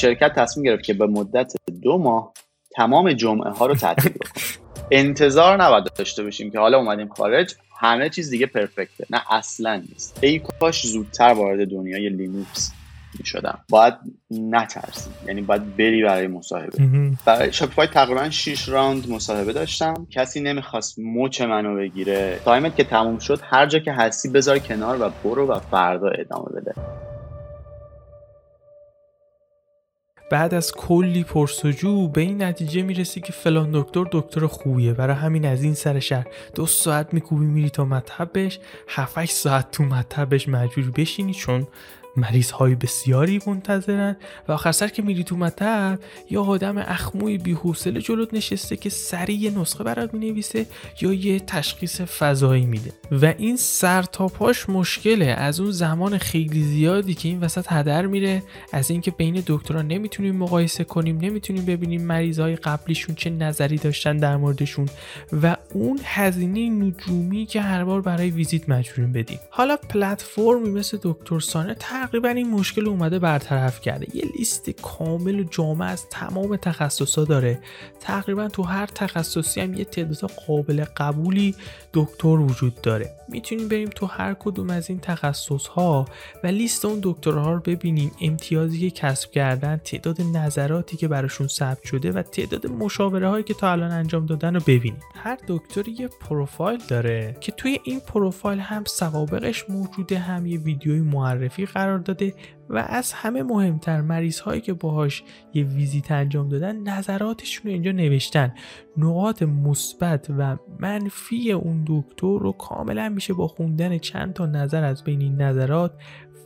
شرکت تصمیم گرفت که به مدت دو ماه تمام جمعه ها رو تعطیل بکنه. انتظار نباید داشته باشیم که حالا اومدیم خارج همه چیز دیگه perfect ه. نه اصلا نیست. ای کاش زودتر وارد دنیای لینوکس شدم باید نترسیم یعنی باید بری برای مصاحبه. برای Shopify تقریبا 6 round مصاحبه داشتم. کسی نمی‌خواست مچ منو بگیره. تایمت که تموم شد هر جا که هستی بذار کنار و برو و فردا ادامه بده. بعد از کلی پرسجو به این نتیجه می‌رسی که فلان دکتر دکتر خوبیه. برای همین از این سر شهر دو ساعت میکوبی میری تا مطبش 7 ساعت تو مطبش مجبور بشینی چون مریض های بسیاری منتظرن و آخر سر که میری تو مطب یا آدم اخموی بیحوصله جلوت نشسته که سریع نسخه برات می‌نویسه یا یه تشخیص فضایی میده. و این سر تا پاش مشکله. از اون زمان خیلی زیادی که این وسط هدر میره از اینکه بین دکترا نمی‌تونیم مقایسه کنیم نمی‌تونیم ببینیم مریض های قبلیشون چه نظری داشتن در موردشون و اون هزینه نجومی که هر بار برای ویزیت مجبوریم بدیم. حالا پلتفرمی مثل دکتر سانه تقریبا این مشکل اومده برطرف کرده. یه لیست کامل و جامع از تمام تخصصا داره. تقریبا تو هر تخصصی هم یه تعداد قابل قبولی دکتر وجود داره. می‌تونیم بریم تو هر کدوم از این تخصص ها و لیست اون دکترها رو ببینیم. امتیازی که کسب کردن تعداد نظراتی که براشون ثبت شده و تعداد مشاوره هایی که تا الان انجام دادن رو ببینیم. هر دکتری یه پروفایل داره که توی این پروفایل هم سوابقش موجوده هم یه ویدیوی معرفی قرار داده و از همه مهمتر مریض هایی که باهاش یه ویزیت انجام دادن نظراتشون رو اینجا نوشتن. نقاط مثبت و منفی اون دکتر رو کاملا میشه با خوندن چند تا نظر از بین این نظرات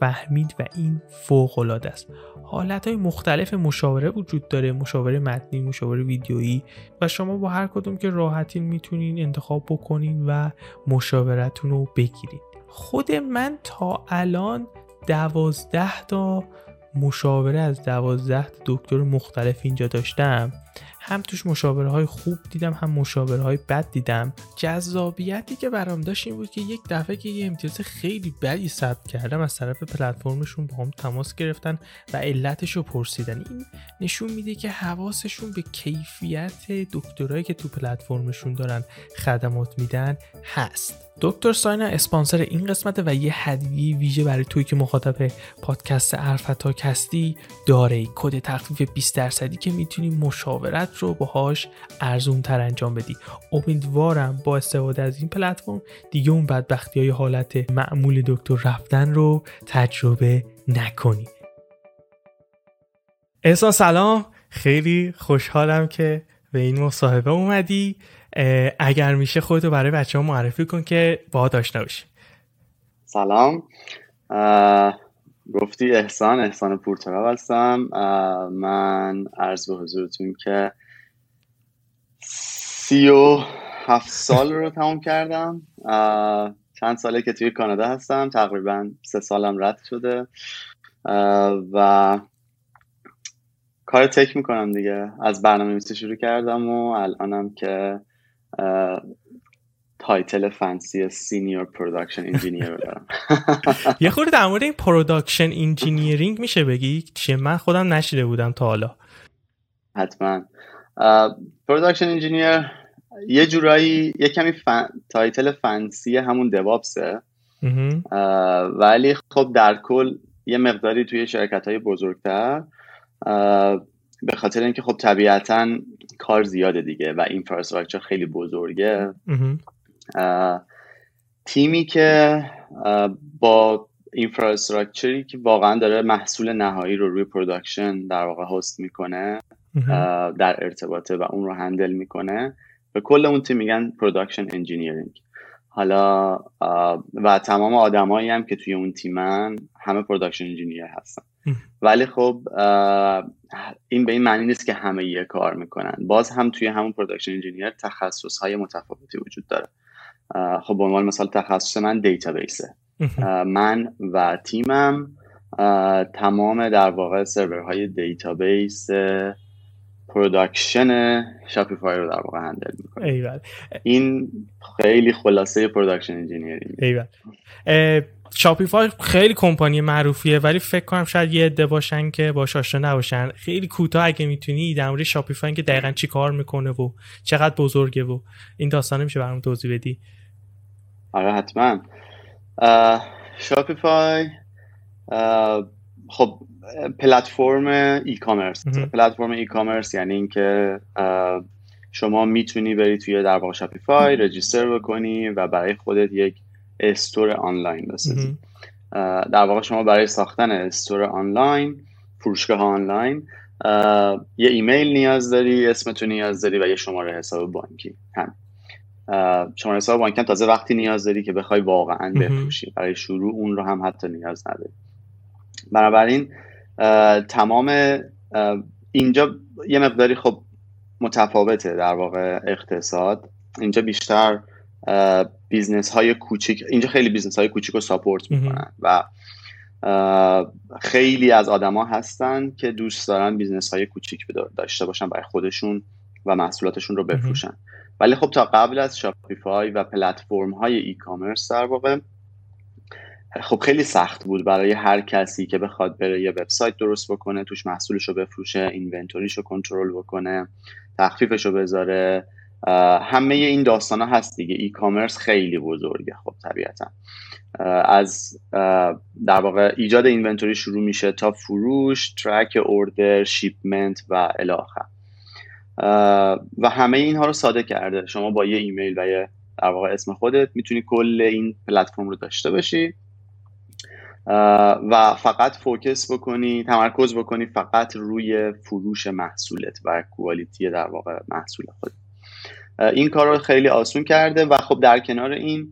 فهمید و این فوق العاده است. حالت های مختلف مشاوره وجود داره مشاوره متنی مشاوره ویدیویی و شما با هر کدوم که راحتین می‌تونین انتخاب بکنین و مشاورتون رو بگیرید خود من تا الان دوازده تا مشاوره از دوازده دکتر مختلف اینجا داشتم. هم توش مشاوره های خوب دیدم هم مشاوره های بد دیدم. جذابیتی که برام داشت این بود که یک دفعه که یه امتیاز خیلی بدی ثبت کردم از طرف پلتفرمشون با هم تماس گرفتن و علتش رو پرسیدن. این نشون میده که حواسشون به کیفیت دکترایی که تو پلتفرمشون دارن خدمات میدن هست. دکتر ساینا اسپانسر این قسمت و یه هدیه ویژه برای توی که مخاطب پادکست ارفتا کستی داره کد تخفیف 20 درصدی که می‌تونی مشاورت رو باهاش ارزون تر انجام بدی. امیدوارم با استفاده از این پلتفرم دیگه اون بدبختی های حالت معمول دکتر رفتن رو تجربه نکنی. احسان سلام. خیلی خوشحالم که به این مصاحبه اومدی. اگر میشه خودتو برای بچه ها معرفی کن که با آشنا باشی سلام. گفتی احسان احسان پورتراب هستم. من عرض به حضورتون که سی و هفت سال رو تموم کردم. چند ساله که توی کانادا هستم. تقریبا سه سالم رد شده. و کار tech می‌کنم دیگه. از برنامه شروع کردم و الانم که title fancy senior production engineer دارم. یه خورده در مورد این production engineering میشه بگی؟ چیه؟ من خودم نشنیده بودم تا حالا. حتما. production engineer یه جورایی یه کمی title fancy همون DevOps ه ولی خب در کل یه مقداری توی شرکت های بزرگتر به خاطر اینکه خب طبیعتا کار زیاده دیگه و infrastructure خیلی بزرگه. تیمی که با infrastructure ی که واقعا داره محصول نهایی رو روی production در واقع host می‌کنه در ارتباطه و اون رو handle می‌کنه. به کل اون تیم میگن production engineering حالا و تمام آدمایی هم که توی اون تیمن همه production engineer هستن. ولی خب این به این معنی نیست که همه یه کار می‌کنن. باز هم توی همون production engineer تخصص های متفاوتی وجود داره. خب به عنوان مثال تخصص من database ه من و تیمم تمام در واقع سرورهای database production شاپیفای رو در واقع handle می‌کنه این خیلی خلاصه production engineering شاپیفای خیلی کمپانی معروفیه ولی فکر کنم شاید یه عده باشن که باش آشنا نباشن. خیلی کوتاه اگه می‌تونی در مورد شاپیفای که دقیقا چی کار می‌کنه و چقدر بزرگه و این داستان میشه برام توضیح بدی. آره حتما. شاپیفای خب پلتفرم e-commerce پلتفرم e-commerce یعنی اینکه شما می‌تونی بری توی در واقع شاپیفای register بکنی و برای خودت یک store آنلاین بسازی. در واقع شما برای ساختن store آنلاین فروشگاه آنلاین یه ایمیل نیاز داری اسم نیاز داری و یه شماره حساب بانکی. هم. شماره حساب بانکی هم تازه وقتی نیاز داری که بخوای واقعا بفروشی. برای شروع اون رو هم حتی نیاز نداری. بنابراین تمام اینجا یه مقداری خب متفاوته در واقع اقتصاد. اینجا بیشتر business های کوچیک اینجا خیلی business های کوچیک رو support می‌کنن و خیلی از آدما هستن که دوست دارن business های کوچیک داشته باشن برای خودشون و محصولاتشون رو بفروشن. ولی خب تا قبل از شاپیفای و پلتفرم های e-commerce در واقع خب خیلی سخت بود برای هر کسی که بخواد بره یه وبسایت درست بکنه توش محصولش رو بفروشه اینونتوریش رو کنترل بکنه تخفیفش رو بذاره. همه این داستان ها هست دیگه. ای کامرس خیلی بزرگه خب طبیعتا. از در واقع ایجاد اینونتوری شروع میشه تا فروش ترک اوردر شیپمنت و الاخر و همه اینها رو ساده کرده. شما با یه ایمیل و یه در واقع اسم خودت می‌تونی کل این پلتفرم رو داشته باشی. و فقط focus بکنی تمرکز بکنی فقط روی فروش محصولت و quality در واقع محصول خود این کار رو خیلی آسون کرده و خب در کنار این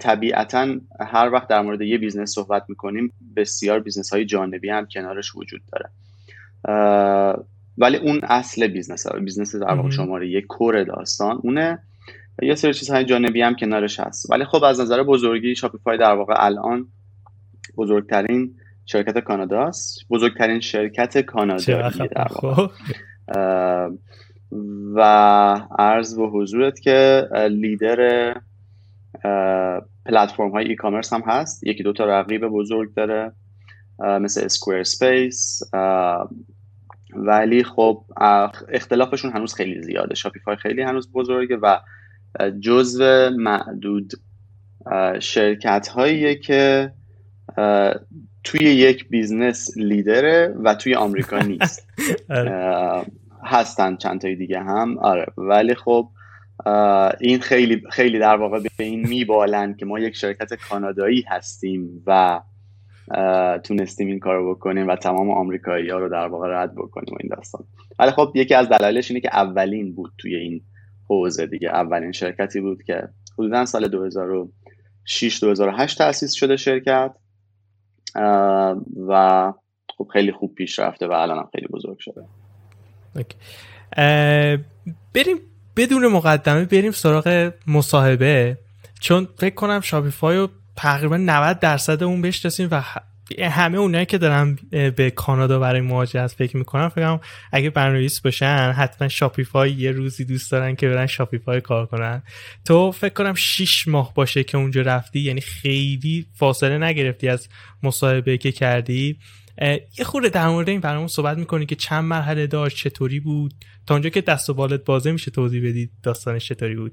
طبیعتا هر وقت در مورد یه business صحبت می‌کنیم بسیار business های جانبی هم کنارش وجود داره. ولی اون اصل business business در واقع شماره یک core داستان اونه. یه سری چیزهای جانبی هم کنارش هست. ولی خب از نظر بزرگی شاپیفای در واقع الان بزرگترین شرکت کاناداست. بزرگترین شرکت کانادایی در خب. و عرض به حضورت که لیدر پلتفرم های e-commerce هم هست. یکی دوتا رقیب بزرگ داره مثل Squarespace ولی خب اختلافشون هنوز خیلی زیاده. شاپیفای خیلی هنوز بزرگه و جزو معدود شرکت هاییه که توی یک business leader ه و توی آمریکا نیست. آره. هستن چند تای دیگه هم. آره. ولی خب این خیلی خیلی در واقع به این میبالن که ما یک شرکت کانادایی هستیم و تونستیم این کارو بکنیم و تمام آمریکایی ها رو در واقع رد بکنیم و این داستان. ولی خب یکی از دلایلش اینه که اولین بود توی این حوزه دیگه. اولین شرکتی بود که حدودا سال 2006 2008 تاسیس شده شرکت. و خب خیلی خوب پیش رفته و الان خیلی بزرگ شده. بریم بدون مقدمه بریم سراغ مصاحبه چون فکر کنم شاپیفای رو تقریبا 90 درصد اون بشناسیم و همه اونایی که دارن به کانادا برای مهاجرت فکر می‌کنن فکر اگه برنامه‌نویس باشن حتما شاپیفای یه روزی دوست دارن که برن شاپیفای کار کنن. تو فکر کنم 6 ماه باشه که اونجا رفتی یعنی خیلی فاصله نگرفتی از مصاحبه که کردی. یه خورده در مورد این برنامه صحبت می‌کنی که چند مرحله داشت چطوری بود؟ تا اونجا که دست و بالت بازه میشه توضیح بدید داستانش چطوری بود؟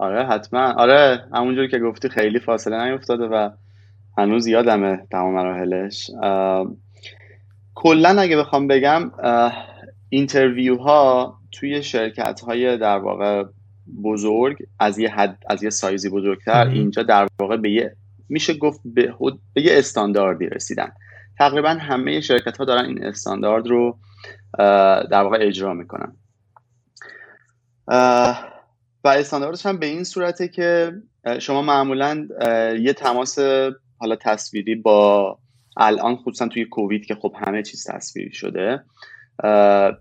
آره حتما. آره همونجور که گفتی خیلی فاصله نیفتاده و هنوز یادمه تمام مراحلش. کلا اگه بخوام بگم interview ها توی شرکت های در واقع بزرگ از یه حد از یه سایزی بزرگتر اینجا در واقع به یه میشه گفت به, به یه استانداردی رسیدن. تقریبا همه شرکت ها دارن این استاندارد رو در واقع اجرا می‌کنن. و استانداردش هم به این صورته که شما معمولا یه تماس حالا تصویری با الان خصوصا توی کووید که خب همه چیز تصویری شده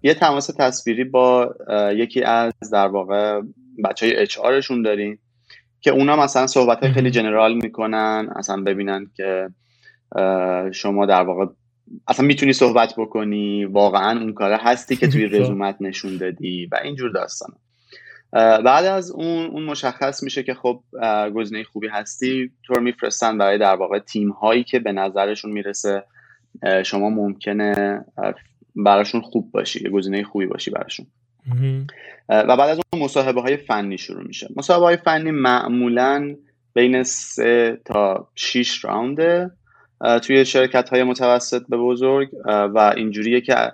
یه تماس تصویری با یکی از در واقع بچه های اچ داریم. که اونا مثلا صحبت های خیلی جنرال می‌کنن اصلا ببینن که شما در واقع اصلا می‌تونی صحبت بکنی واقعا اون کاره هستی که توی رزومت نشون دادی و اینجور داستان بعد از اون اون مشخص میشه که خب گزینه خوبی هستی. تو رو میفرستن برای در واقع تیم هایی که به نظرشون می‌رسه شما ممکنه براشون خوب باشی گزینه خوبی باشی براشون. و بعد از اون مصاحبه های فنی شروع میشه. مصاحبه های فنی معمولا بین سه تا 6 راونده. توی شرکت های متوسط به بزرگ و اینجوریه که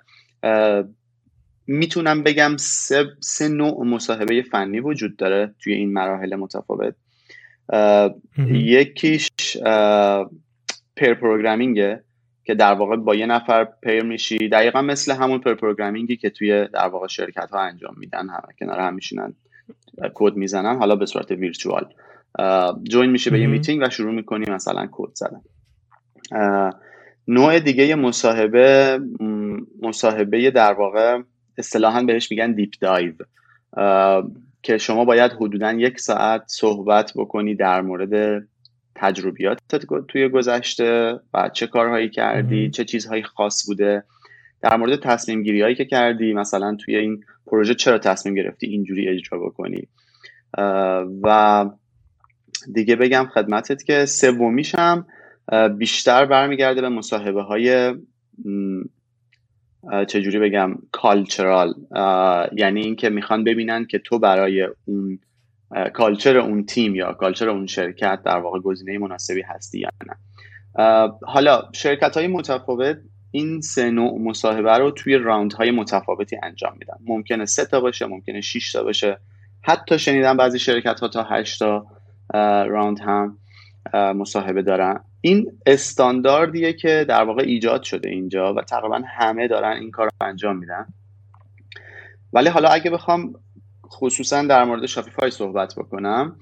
می‌تونم بگم سه, سه نوع مصاحبه فنی وجود داره توی این مراحل متفاوت. یکیش پیر پروگرامینگه که در واقع با یه نفر پیر میشی. دقیقا مثل همون پر پروگرامینگی که توی در واقع شرکت ها انجام میدن همه کنار هم میشینن کد می‌زنن حالا به صورت virtual. join میشه به یه میتینگ و شروع می‌کنی مثلا کد زدن. نوع دیگه مصاحبه مصاحبه در واقع اصطلاحا بهش میگن deep dive. که شما باید حدودا یک ساعت صحبت بکنی در مورد تجربیاتت توی گذشته و چه کارهایی کردی چه چیزهایی خاص بوده. در مورد تصمیم گیری هایی که کردی مثلا توی این پروژه چرا تصمیم گرفتی اینجوری اجرا بکنی؟ و دیگه بگم خدمتت که سومیشم بیشتر برمیگرده به مصاحبه های چجوری بگم کالچرال یعنی اینکه می‌خوان ببینن که تو برای اون کالچر اون تیم یا کالچر اون شرکت در واقع گزینه مناسبی هستی یا نه. حالا شرکت های متفاوت این سه نوع مصاحبه رو توی راوند های متفاوتی انجام میدن. ممکنه سه تا باشه ممکنه 6 تا باشه. حتی شنیدم بعضی شرکت ها تا 8 تا راوند هم مصاحبه دارن. این استانداردیه که در واقع ایجاد شده اینجا و تقریبا همه دارن این کار رو انجام میدن. ولی حالا اگه بخوام خصوصا در مورد شاپیفای صحبت بکنم.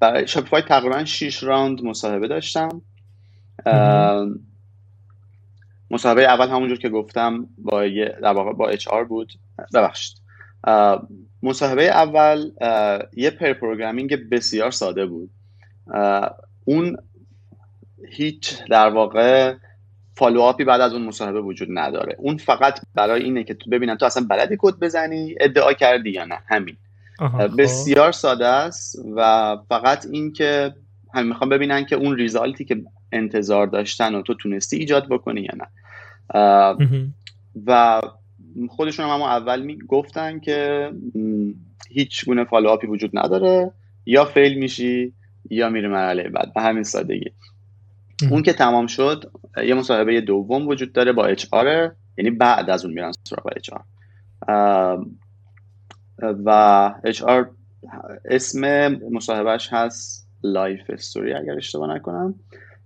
برای شاپیفای تقریبا 6 راوند مصاحبه داشتم. مصاحبه اول همونجور که گفتم با در واقع با HR بود. ببخشید. مصاحبه اول یه pair programming بسیار ساده بود. اون هیچ در واقع follow-up ی بعد از اون مصاحبه وجود نداره. اون فقط برای اینه که تو ببینن تو اصلا بلدی کد بزنی ادعا کردی یا نه. همین. خب. بسیار ساده است و فقط این که هم می‌خوام ببینن که اون result ی که انتظار داشتن و تو تونستی ایجاد بکنی یا نه. و خودشون هم, اول می گفتن که هیچ گونه follow-up ی وجود نداره. یا fail میشی یا میره مرحله بعد. به همین سادگی. اون که تمام شد یه مصاحبه دوم وجود داره با H یعنی بعد از اون میرن سراغ H و H اسم مصاحبهش هست life story اگر اشتباه نکنم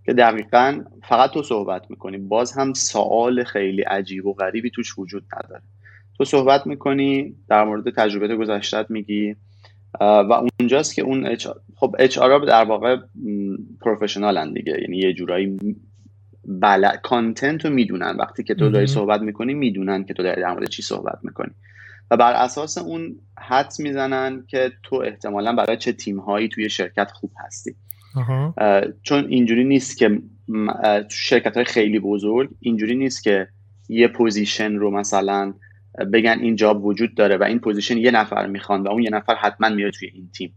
که دقیقا فقط تو صحبت می‌کنی. باز هم سوال خیلی عجیب و غریبی توش وجود نداره. تو صحبت می‌کنی در مورد تجربه گذشتت میگی و اونجاست که اون اچ خب اچ آر در واقع پروفشنالن دیگه. یعنی یه جورایی بله کانتنت رو می‌دونن. وقتی که تو داری صحبت می‌کنی می‌دونن که تو داری در مورد چی صحبت می‌کنی. و بر اساس اون حد می‌زنن که تو احتمالا برای چه تیم هایی توی شرکت خوب هستی. چون اینجوری نیست که شرکت های خیلی بزرگ اینجوری نیست که یه position رو مثلا بگن این job وجود داره و این position یه نفر می‌خوان و اون یه نفر حتما میاد توی این تیم.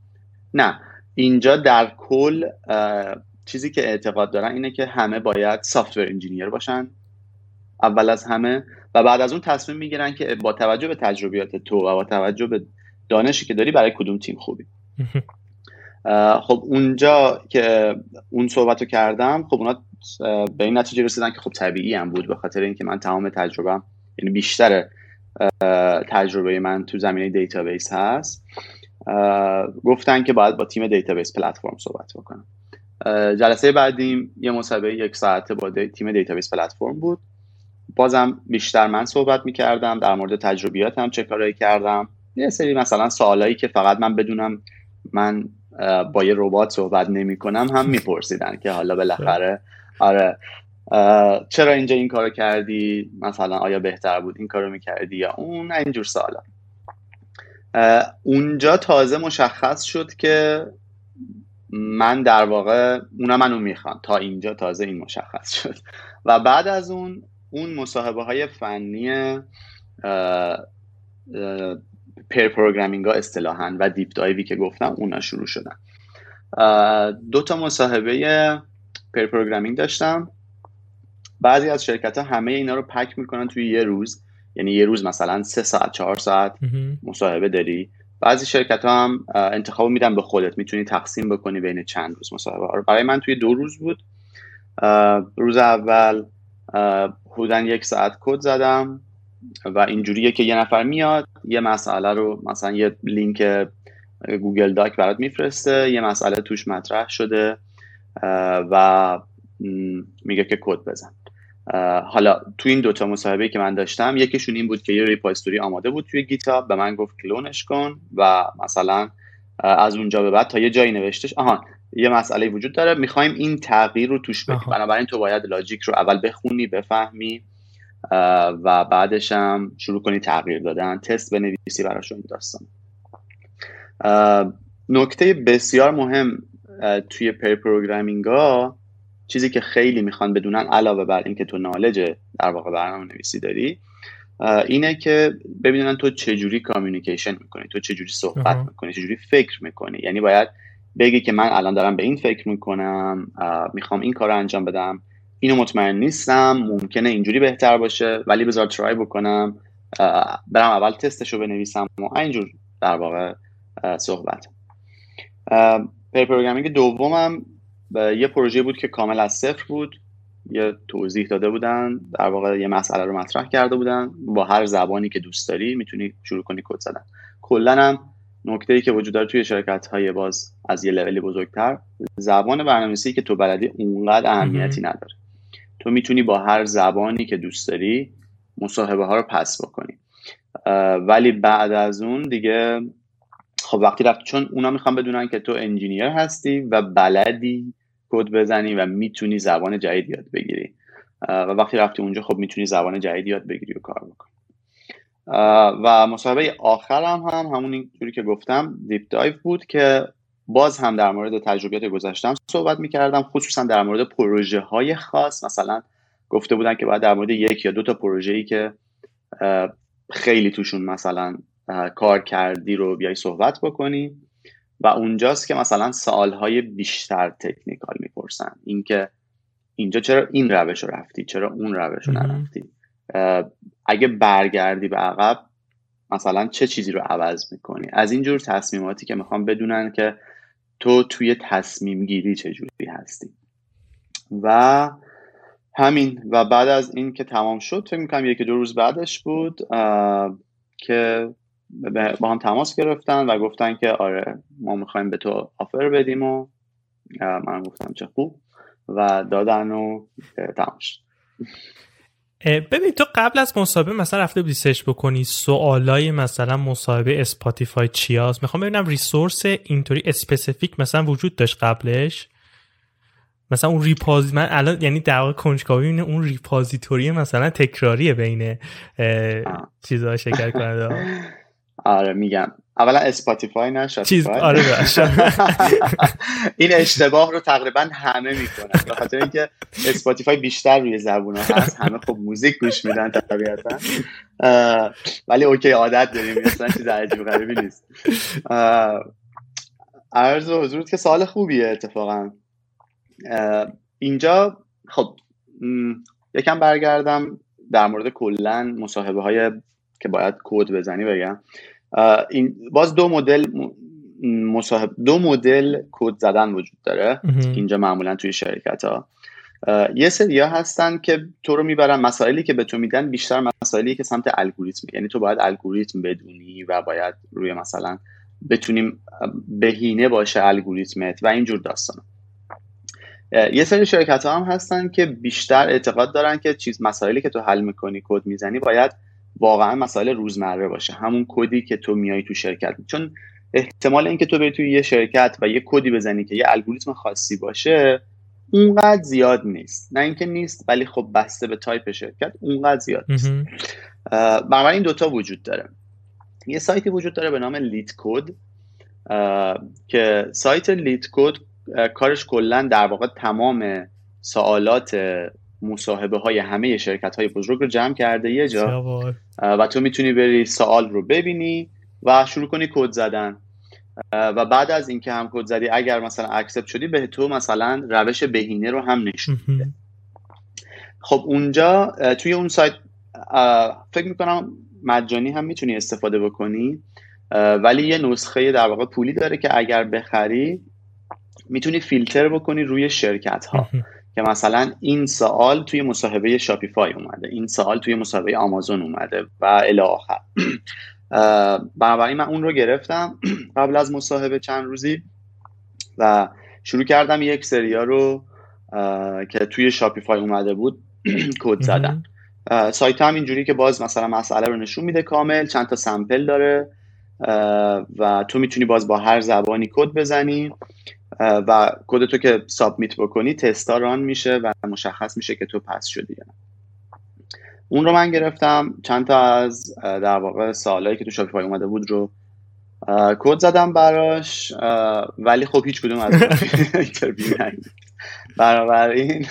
نه. اینجا در کل چیزی که اعتقاد دارن اینه که همه باید software engineer باشن. اول از همه و بعد از اون تصمیم می‌گیرن که با توجه به تجربیات تو و با توجه به دانشی که داری برای کدوم تیم خوبی. خب اونجا که اون صحبت رو کردم خب اونا به این نتیجه رسیدن که خب طبیعی هم بود به خاطر اینکه من تمام تجربه یعنی بیشتر تجربه من تو زمینه database هست. گفتن که باید با تیم database platform صحبت بکنم. جلسه بعدیم یه مصاحبه یک ساعته با تیم database platform بود. بازم بیشتر من صحبت می‌کردم در مورد تجربیاتم چه کارایی کردم. یه سری مثلا سوالایی که فقط من بدونم من با یه ربات صحبت نمی کنم هم میپرسیدن که حالا بالاخره آره. چرا اینجا این کارو کردی؟ مثلا آیا بهتر بود این کارو می‌کردی یا اون؟ اینجور سوالا. اونجا تازه مشخص شد که من در واقع اونا منو می‌خوان. تا اینجا تازه این مشخص شد. و بعد از اون اون مصاحبه های فنی pair programming ها اصطلاحا و deep dive ی که گفتم اونا شروع شدن. دو تا مصاحبه pair programming داشتم. بعضی از شرکت ها همه اینا رو pack می‌کنن توی یه روز. یعنی یه روز مثلا سه ساعت چهار ساعت مصاحبه داری. بعضی شرکت ها هم انتخاب میدن به خودت. می‌تونی تقسیم بکنی بین چند روز مصاحبه. ها برای من توی دو روز بود. روز اول حدودا یک ساعت کد زدم و اینجوریه که یه نفر میاد یه مسئله رو مثلا یه لینک Google Doc برات میفرسته یه مسئله توش مطرح شده و میگه که کد بزن. حالا تو این دوتا مصاحبه که من داشتم یکیشون این بود که یه repository آماده بود توی GitHub به من گفت کلونش کن و مثلا از اونجا به بعد تا یه جایی نوشتش. آها یه مسئله وجود داره. می‌خوایم این تغییر رو توش بدیم. بنابراین تو باید logic رو اول بخونی بفهمی و بعدش هم شروع کنی تغییر دادن. تست بنویسی براشون داستان. نکته بسیار مهم توی pair programming ها چیزی که خیلی می‌خوان بدونن علاوه بر اینکه تو knowledge در واقع برنامه نویسی داری اینه که ببینن تو چجوری communication می‌کنی تو چجوری صحبت می‌کنی چجوری فکر می‌کنی. یعنی باید بگی که من الان دارم به این فکر می‌کنم می‌خوام این کار رو انجام بدم. اینو مطمئن نیستم ممکنه اینجوری بهتر باشه ولی بذار try بکنم. برم اول تستش رو بنویسم و اینجور در واقع صحبت. pair programming دومم یه پروژه بود که کامل از صفر بود. یه توضیح داده بودن در واقع یه مسئله رو مطرح کرده بودن. با هر زبانی که دوست داری می‌تونی شروع کنی کد زدن. کلا هم نکته ای که وجود داره توی شرکت های باز از یه لولی بزرگتر زبان برنامه‌نویسی که تو بلدی اونقدر اهمیتی نداره. تو می‌تونی با هر زبانی که دوست داری مصاحبه ها رو پس بکنی. ولی بعد از اون دیگه خب وقتی رفت چون اونا می‌خوان بدونن که تو انجینیر هستی و بلدی کد بزنی و می‌تونی زبان جدید یاد بگیری. و وقتی رفتی اونجا خب می‌تونی زبان جدید یاد بگیری و کار بکنی. و مصاحبه آخرم هم همون اینجوری که گفتم دیپ دایو بود که باز هم در مورد تجربیات گذشتم صحبت می‌کردم خصوصا در مورد پروژه های خاص. مثلا گفته بودن که باید در مورد یک یا دو تا پروژه ای که خیلی توشون مثلا کار کردی رو بیای صحبت بکنی. و اونجاست که مثلا سوالهای بیشتر تکنیکال می‌پرسن. اینکه اینجا چرا این روش رو رفتی چرا اون روش رو نرفتی؟ اگه برگردی به عقب مثلا چه چیزی رو عوض می‌کنی؟ از اینجور تصمیماتی که می‌خوام بدونن که تو توی تصمیم گیری چجوری هستی. و همین. و بعد از این که تمام شد فکر می‌کنم یکی دو روز بعدش بود که با هم تماس گرفتن و گفتن که آره ما می‌خوایم به تو آفر بدیم و من گفتم چه خوب و دادن و تمام شد. ببین تو قبل از مصاحبه مثلا رفته بودی search بکنی سوالای مثلا مصاحبه Spotify چیاس می‌خوام ببینم resource اینطوری specific مثلا وجود داشت قبلش؟ مثلا اون repos من الان یعنی در واقع کنجکاوی اون repository مثلا تکراریه بین چیزها شرکت کننده آره میگم. اولا Spotify نه چیز آره این اشتباه رو تقریبا همه می‌کنن. به خاطر اینکه Spotify بیشتر روی زبون هست. همه خب موزیک گوش میدن طبیعتا. ولی okay عادت داریم. مثلا چیز عجیب غریبی نیست. عرض و حضورت که سوال خوبیه اتفاقا. اینجا خب یکم برگردم در مورد کلا مصاحبه های که باید کد بزنی بگم. این باز دو مدل مصاحب دو مدل کد زدن وجود داره. اینجا معمولا توی شرکت ها یه سریا هستن که تو رو می‌برن مسائلی که به تو میدن بیشتر مسائلی که سمت الگوریتم. یعنی تو باید الگوریتم بدونی و باید روی مثلا بتونیم بهینه باشه الگوریتمت و اینجور داستان. یه سری شرکت ها هم هستن که بیشتر اعتقاد دارن که چیز مسائلی که تو حل می‌کنی کد می‌زنی باید واقعا مسائل روزمره باشه. همون کدی که تو میای تو شرکت. چون احتمال اینکه تو بری توی یه شرکت و یه کدی بزنی که یه الگوریتم خاصی باشه اونقدر زیاد نیست. نه اینکه نیست ولی خب بسته به تایپ شرکت اونقدر زیاد نیست. بنابراین این دوتا وجود داره. یه سایتی وجود داره به نام LeetCode که سایت LeetCode کارش کلا در واقع تمام سوالات مصاحبه های همه شرکت های بزرگ رو جمع کرده یه جا. و تو می‌تونی بری سوال رو ببینی و شروع کنی کد زدن. و بعد از اینکه هم کد زدی اگر مثلا accept شدی به تو مثلا روش بهینه رو هم نشون میده. خب اونجا توی اون سایت فکر می‌کنم مجانی هم می‌تونی استفاده بکنی. ولی یه نسخه در واقع پولی داره که اگر بخری می‌تونی فیلتر بکنی روی شرکت ها که مثلا این سوال توی مصاحبه شاپیفای اومده این سوال توی مصاحبه آمازون اومده و الی آخر. بنابراین من اون رو گرفتم قبل از مصاحبه چند روزی و شروع کردم یک سریا رو که توی شاپیفای اومده بود کد زدن. سایت هم اینجوری که باز مثلا مسئله رو نشون میده کامل چند تا سمپل داره و تو می‌تونی باز با هر زبانی کد بزنی. و کد تو که submit بکنی تستا run میشه و مشخص میشه که تو pass شدی یا اون رو من گرفتم. چند تا از در واقع سوالایی که تو Shopify اومده بود رو کد زدم براش ولی خب هیچ کدوم از interview بنابراین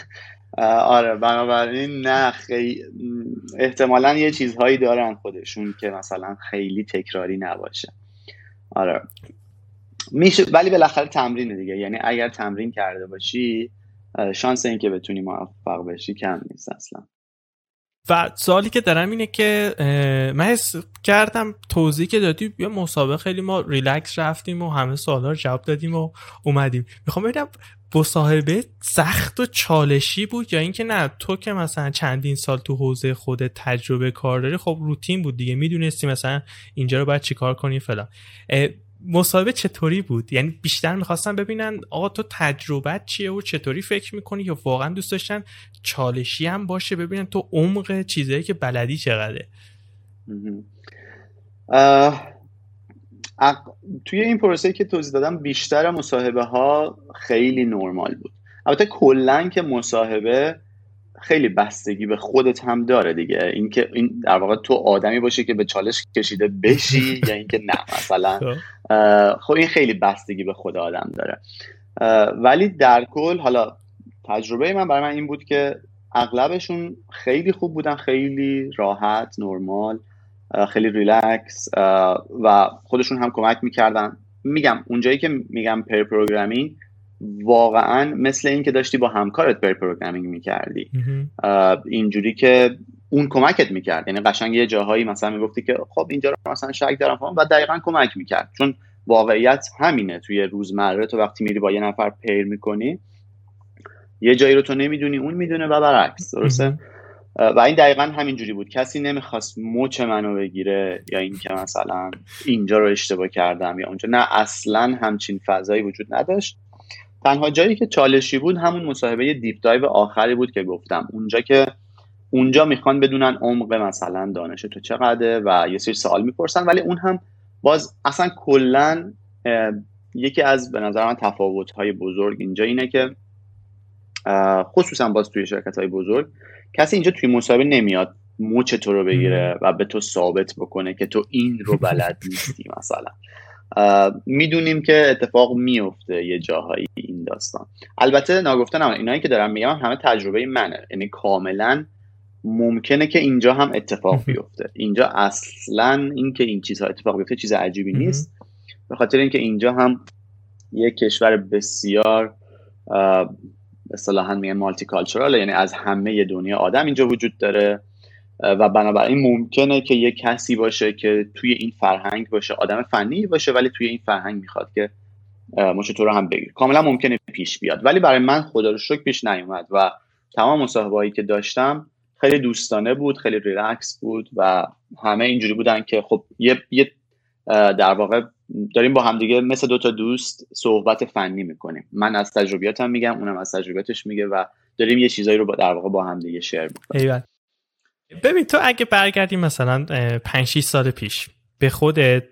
آره بنابراین نه خیلی احتمالا یه چیزهایی دارن خودشون که مثلا خیلی تکراری نباشه. آره. میشه ولی بالاخره تمرین دیگه. یعنی اگر تمرین کرده باشی شانس اینکه بتونی موفق بشی کم نیست اصلا. و سوالی که دارم اینه که من حس کردم توضیح که دادی یه مسابقه خیلی ما ریلکس رفتیم و همه سوالا رو جواب دادیم و اومدیم. می‌خوام ببینم مصاحبه سخت و چالشی بود یا اینکه نه؟ تو که مثلا چندین سال تو حوزه خود تجربه کار داری خب روتین بود دیگه. می‌دونستی مثلا اینجا رو باید چیکار کنی فلان. مصاحبه چطوری بود؟ یعنی بیشتر می‌خواستم ببینن آقا تو تجربت چیه و چطوری فکر می‌کنی یا واقعا دوست داشتن چالشی هم باشه ببینن تو عمق چیزایی که بلدی چقدره؟ توی این پروسه که توضیح دادم بیشتر مصاحبه ها خیلی نرمال بود. البته کلا که مصاحبه خیلی بستگی به خودت هم داره دیگه. اینکه این در واقع تو آدمی باشه که به چالش کشیده بشی یا اینکه نه مثلا خب. این خیلی بستگی به خود آدم داره. ولی در کل حالا تجربه من برای من این بود که اغلبشون خیلی خوب بودن خیلی راحت نرمال خیلی ریلکس و خودشون هم کمک می‌کردن. میگم اونجایی که میگم pair programming واقعا مثل اینکه داشتی با همکارت pair programming می‌کردی. اینجوری که اون کمکت می‌کرد. یعنی قشنگ یه جاهایی مثلا می‌گفتی که خب اینجا رو مثلا شک دارم و دقیقا کمک می‌کرد. چون واقعیت همینه. توی روزمره تو وقتی میری با یه نفر پیر می‌کنی یه جایی رو تو نمی‌دونی اون می‌دونه و برعکس. درسته؟ و این دقیقا همینجوری بود. کسی نمی‌خواست مچ منو بگیره یا اینکه مثلا اینجا رو اشتباه کردم یا اونجا. نه اصلا همچین فضایی وجود نداشت. تنها جایی که چالشی بود همون مصاحبه دیپ دایو آخری بود که گفتم. اونجا که اونجا می‌خوان بدونن عمق مثلا دانش تو چقدره و یه سری سوال می‌پرسن ولی اون هم باز اصلا کلا یکی از به نظر من تفاوت های بزرگ اینجا اینه که خصوصا باز توی شرکت های بزرگ کسی اینجا توی مصاحبه نمیاد موچ تو رو بگیره و به تو ثابت بکنه که تو این رو بلد نیستی مثلا. می‌دونیم که اتفاق میفته یه جاهایی این داستان. البته ناگفتن هم اینایی که دارم میگم همه تجربه منه. یعنی کاملا ممکنه که اینجا هم اتفاق بیفته. اینجا اصلا اینکه این چیزها اتفاق بیفته چیز عجیبی نیست. به خاطر اینکه اینجا هم یک کشور بسیار اصطلاحا میگن مالتی کالچورال یعنی از همه دنیا آدم اینجا وجود داره. و بنابراین ممکنه که یه کسی باشه که توی این فرهنگ باشه آدم فنی باشه ولی توی این فرهنگ می‌خواد که مش تو رو هم بگیر کاملا ممکنه پیش بیاد. ولی برای من خدا رو شکر پیش نیومد. و تمام مصاحبه‌ای که داشتم خیلی دوستانه بود خیلی ریلکس بود و همه اینجوری بودن که خب یه, یه در واقع داریم با همدیگه مثل دو تا دوست صحبت فنی می‌کنیم. من از تجربیاتم میگم اونم از تجربیاتش میگه و داریم یه چیزایی رو در واقع با همدیگه شیر می‌کنیم. ببین تو اگه برگردی مثلا 5 6 سال پیش به خودت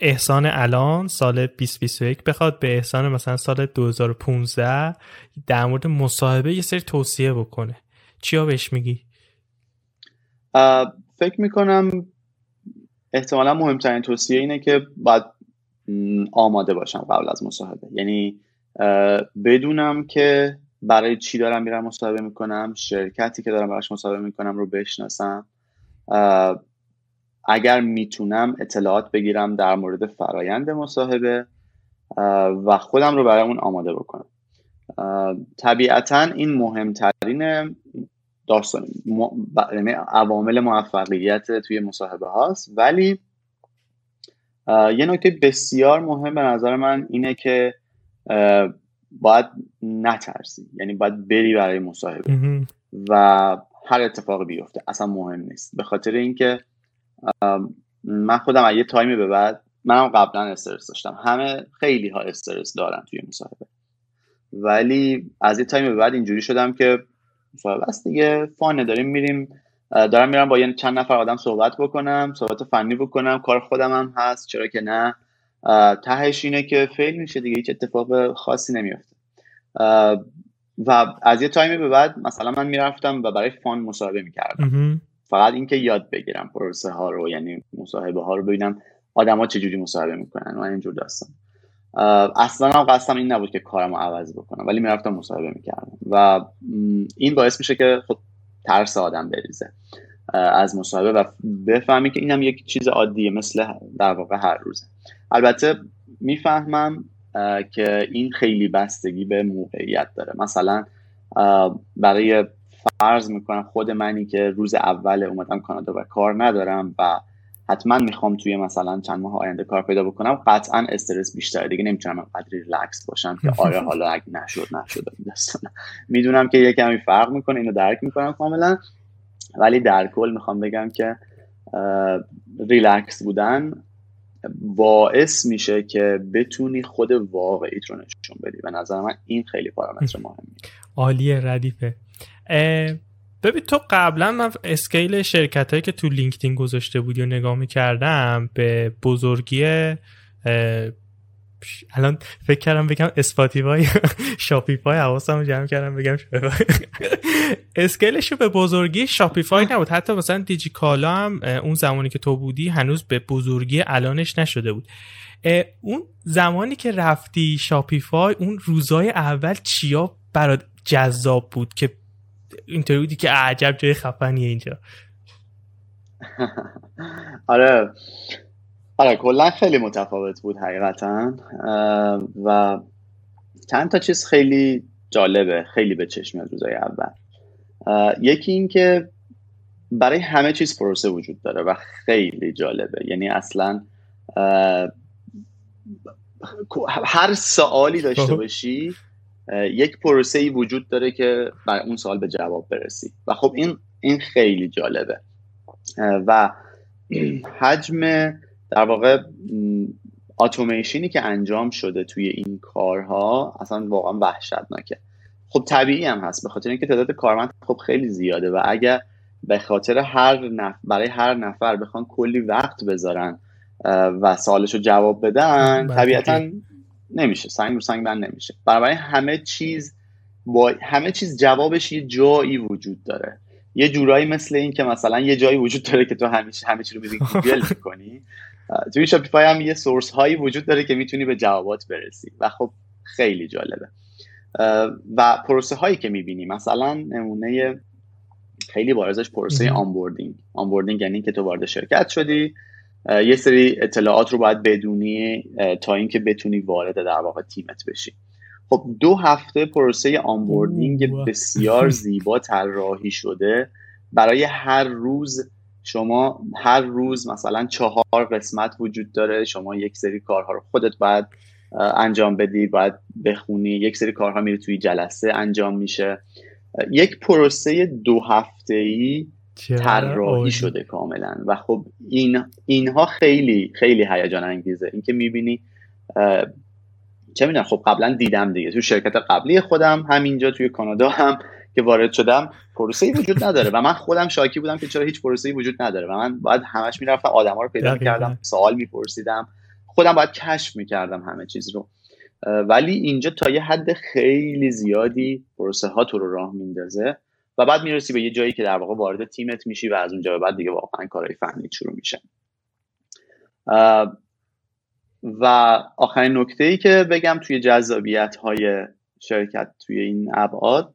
احسان الان سال 2021 بخواد به احسان مثلا سال 2015 در مورد مصاحبه یه سری توصیه بکنه. چیا بهش میگی؟ فکر می‌کنم احتمالا مهمترین توصیه اینه که باید آماده باشم قبل از مصاحبه. یعنی بدونم که برای چی دارم میرم مصاحبه می‌کنم شرکتی که دارم براش مصاحبه می‌کنم رو بشناسم. اگر می‌تونم اطلاعات بگیرم در مورد فرایند مصاحبه و خودم رو برای اون آماده بکنم. طبیعتا این مهمترین داستان یعنی عوامل موفقیت توی مصاحبه هاست. ولی یه نکته بسیار مهم به نظر من اینه که باید نترسی. یعنی باید بری برای مصاحبه. و هر اتفاقی بیفته. اصلا مهم نیست. به خاطر اینکه من خودم از یه تایمی به بعد منم قبلا استرس داشتم. همه خیلی ها استرس دارن توی مصاحبه. ولی از یه تایمی به بعد اینجوری شدم که مصاحبه است دیگه. فانه داریم میریم. دارم میرم با یه چند نفر آدم صحبت بکنم صحبت فنی بکنم. کار خودم هم هست چرا که نه. تهش اینه که فیل میشه دیگه هیچ اتفاق خاصی نمیافته. و از یه تایمی به بعد مثلا من می‌رفتم و برای فان مصاحبه می‌کردم. فقط اینکه یاد بگیرم پروسه ها رو یعنی مصاحبه ها رو ببینم آدما چجوری مصاحبه می‌کنن. من اینجور داستان. اصلا هم قصدم این نبود که کارم رو عوض بکنم ولی می‌رفتم مصاحبه می‌کردم و این باعث میشه که خود ترس آدم بریزه از مصاحبه و بفهمی که اینم یک چیز عادیه مثل در واقع هر روزه. البته می‌فهمم که این خیلی بستگی به موقعیت داره. مثلا برای فرض می‌کنم خود منی که روز اول اومدم کانادا و کار ندارم و حتما می‌خوام توی مثلا چند ماه آینده کار پیدا بکنم. قطعا استرس بیشتره. دیگه نمی‌تونم انقدر ریلکس باشم که آره حالا اگه نشد نشد می‌دونم که یه کمی فرق می‌کنه اینو درک می‌کنم کاملا. ولی در کل می‌خوام بگم که ریلکس بودن باعث میشه که بتونی خود واقعیت رو نشون بدی. به نظر من این خیلی پارامتر مهمیه. عالیه ردیفه. ببین تو قبلا من scale شرکت هایی که تو LinkedIn گذاشته بودی و نگاه می‌کردم به بزرگی الان فکر کردم بگم Spotify Shopify حواسم جمع کردم بگم scale ش به بزرگی Shopify نبود. حتی مثلا دیجیکالا هم اون زمانی که تو بودی هنوز به بزرگی الانش نشده بود. اون زمانی که رفتی Shopify اون روزای اول چیا برات جذاب بود که اینطوری بودی که عجب جای خفنیه اینجا. آره. آره کلا خیلی متفاوت بود حقیقتا. و چند تا چیز خیلی جالبه خیلی به چشم میاد روزای اول. یکی این که برای همه چیز پروسه وجود داره و خیلی جالبه. یعنی اصلا هر سوالی داشته. باشی یک پروسه ای وجود داره که بر اون سوال به جواب برسی. و خب این این خیلی جالبه. و حجم در واقع اتوماسیونی که انجام شده توی این کارها اصلا واقعا وحشتناکه. خب طبیعی هم هست به خاطر اینکه تعداد کارمند خب خیلی زیاده و اگر به خاطر هر نفر برای هر نفر بخوان کلی وقت بذارن و سوالش رو جواب بدن طبیعتا نمیشه سنگ رو سنگ بند نمیشه. برای همه چیز با همه چیز جوابش یه جایی وجود داره. یه جورایی مثل این که مثلا یه جایی وجود داره که تو همیشه همه چی رو می‌دونی گوگل می‌کنی. توی Shopify هم یه source هایی وجود داره که می‌تونی به جوابات برسی. و خب خیلی جالبه. و پروسه هایی که می‌بینی مثلا نمونه خیلی بارزش پروسه onboarding. onboarding یعنی که تو وارد شرکت شدی. یه سری اطلاعات رو باید بدونی تا اینکه بتونی وارد در واقع تیمت بشی. خب دو هفته پروسه آنبوردینگ بسیار زیبا طراحی شده. برای هر روز شما هر روز مثلا چهار قسمت وجود داره. شما یک سری کارها رو خودت باید انجام بدی باید بخونی. یک سری کارها میره توی جلسه انجام میشه. یک پروسه دو هفته ای طراحی شده کاملا. و خب این اینها خیلی خیلی هیجان انگیزه. اینکه می‌بینی چه می‌دونم خب قبلا دیدم دیگه. تو شرکت قبلی خودم همینجا توی کانادا هم که وارد شدم پروسه وجود نداره. و من خودم شاکی بودم که چرا هیچ پروسه وجود نداره. و من باید همش می‌رفتم آدما رو پیدا کردم سوال میپرسیدم. خودم باید کشف می‌کردم همه چیز رو. ولی اینجا تا یه حد خیلی زیادی پروسه ها تو رو راه میندازه. و بعد می‌رسی به یه جایی که در واقع وارد تیمت میشی و از اونجا به بعد دیگه واقعا کارهای فنی شروع میشه. و آخرین نکته ای که بگم توی جذابیت های شرکت توی این ابعاد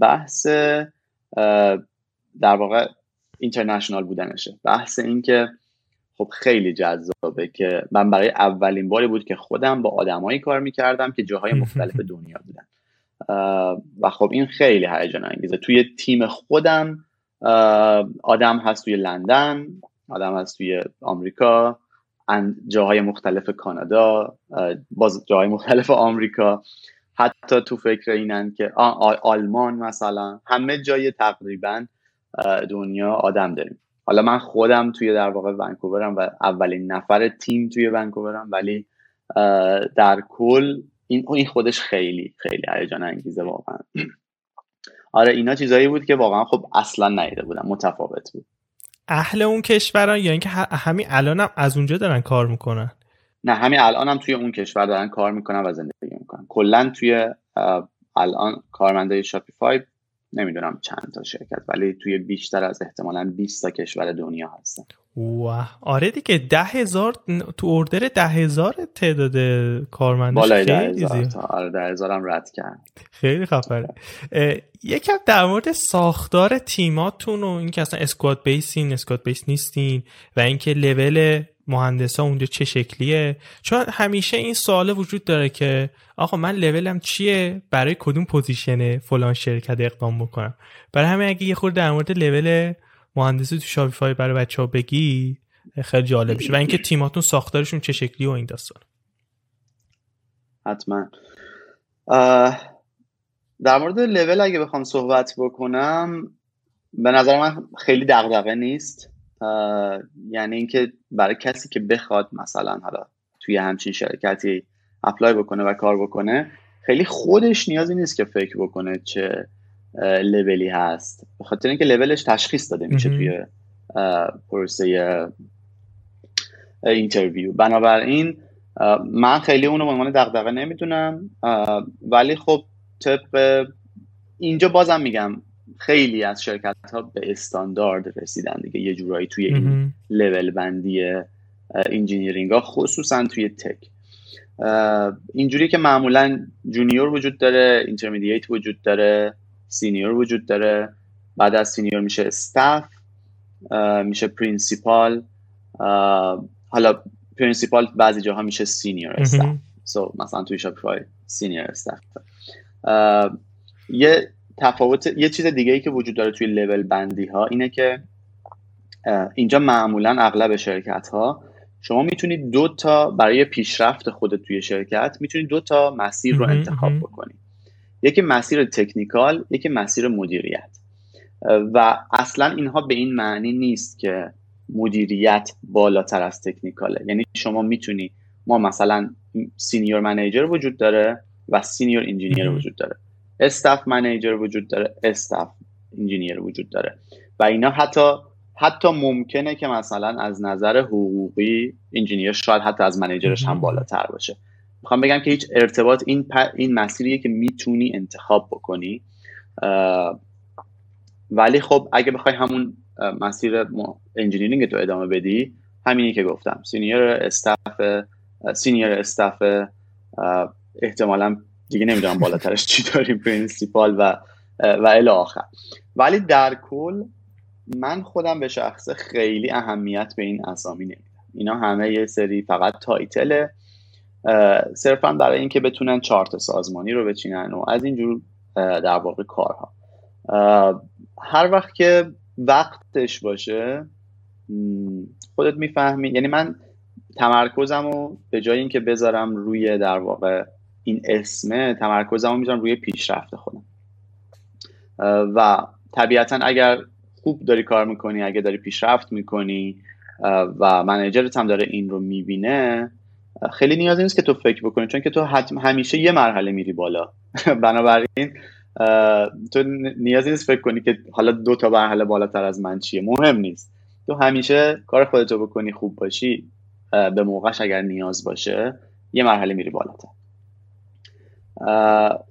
بحث در واقع اینترنشنال بودنشه. بحث این که خب خیلی جذابه که من برای اولین باری بود که خودم با آدمایی کار می‌کردم که جاهای مختلف دنیا بودن. و خب این خیلی هیجان انگیزه. توی تیم خودم آدم هست توی لندن آدم هست توی آمریکا جاهای مختلف کانادا باز جاهای مختلف آمریکا. حتی تو فکر اینن که آلمان مثلا همه جای تقریبا دنیا آدم داریم. حالا من خودم توی در واقع ونکوورم و اولین نفر تیم توی ونکوورم ولی در کل این این خودش خیلی خیلی هیجان انگیزه واقعا. آره اینا چیزایی بود که واقعا خب اصلا نیده بودم متفاوت بود. اهل اون کشوران یا اینکه همین الانم از اونجا دارن کار می‌کنن؟ نه همین الانم توی اون کشور دارن کار می‌کنن و زندگی می‌کنن. کلا توی الان کارمندای شاپیفای نمی‌دونم چند تا شرکت ولی توی بیشتر از احتمالا 20 تا کشور دنیا هستن. wow. آره دیگه ده هزار تو order ده هزار تعداد کارمندش بالای ده هزار آره ده هزار هم رد کرد. خیلی خفنه یکم در مورد ساختار تیماتون و اینکه اصلا squad base ین squad base نیستین و اینکه لول مهندسا اونجا چه شکلیه. چون همیشه این سوال وجود داره که آقا من لولم چیه؟ برای کدوم position فلان شرکت اقدام بکنم؟ برای همین اگه یه خورده در مورد لول مهندسی تو شاپیفای برای بچه ها بگی خیلی جالب میشه و اینکه تیماتون ساختارشون چه شکلی و این داستان. حتما. در مورد لول اگه بخوام صحبت بکنم به نظر من خیلی دغدغه نیست. یعنی اینکه برای کسی که بخواد مثلا حالا توی همچین شرکتی اپلای بکنه و کار بکنه خیلی خودش نیازی نیست که فکر بکنه چه لولی هست. به خاطر اینکه لولش تشخیص داده میشه توی پروسه interview. بنابراین من خیلی اونو به عنوان دغدغه نمی‌دونم ولی خب طبق اینجا بازم میگم خیلی از شرکت ها به استاندارد رسیدن دیگه. یه جورایی توی این level بندی engineering ها خصوصا توی tech. اینجوری که معمولا junior وجود داره intermediate وجود داره. senior وجود داره. بعد از senior میشه staff میشه principal حالا principal بعضی جاها میشه senior staff so مثلا توی Shopify senior staff یه تفاوت یه چیز دیگه ای که وجود داره توی لول بندی ها اینه که اینجا معمولا اغلب شرکت ها شما می‌تونید دو تا برای پیشرفت خودت توی شرکت می‌تونید دو تا مسیر رو انتخاب بکنید. یکی مسیر technical یکی مسیر مدیریت. و اصلا اینها به این معنی نیست که مدیریت بالاتر از technical ه. یعنی شما می‌تونی ما مثلا senior manager وجود داره و senior engineer وجود داره. staff manager وجود داره staff engineer وجود داره. و اینا حتی حتی ممکنه که مثلا از نظر حقوقی engineer شاید حتی از manager ش هم بالاتر باشه. می‌خوام بگم که هیچ ارتباط این این مسیریه که می‌تونی انتخاب بکنی. ولی خب اگه بخوای همون مسیر engineering تو ادامه بدی همینی که گفتم. senior staff senior staff احتمالا دیگه نمی‌دونم بالاترش چی داریم principal و و الی آخر. ولی در کل من خودم به شخصه خیلی اهمیت به این اسامی نمیدم. اینا همه یه سری فقط تایتله. صرفا برای اینکه بتونن چارت سازمانی رو بچینن و از اینجور در واقع کارها. هر وقت که وقتش باشه خودت می‌فهمی. یعنی من تمرکزم رو به جای اینکه بذارم روی در واقع این اسمه تمرکزم رو می‌ذارم روی پیشرفت خودم. و طبیعتا اگر خوب داری کار می‌کنی اگر داری پیشرفت می‌کنی و منیجرت هم داره این رو می‌بینه خیلی نیازی نیست که تو فکر بکنی چون که تو همیشه یه مرحله میری بالا. بنابراین تو نیازی نیست فکر کنی که حالا دو تا مرحله بالاتر از من چیه. مهم نیست. تو همیشه کار خودتو بکنی خوب باشی به موقعش اگر نیاز باشه یه مرحله میری بالاتر.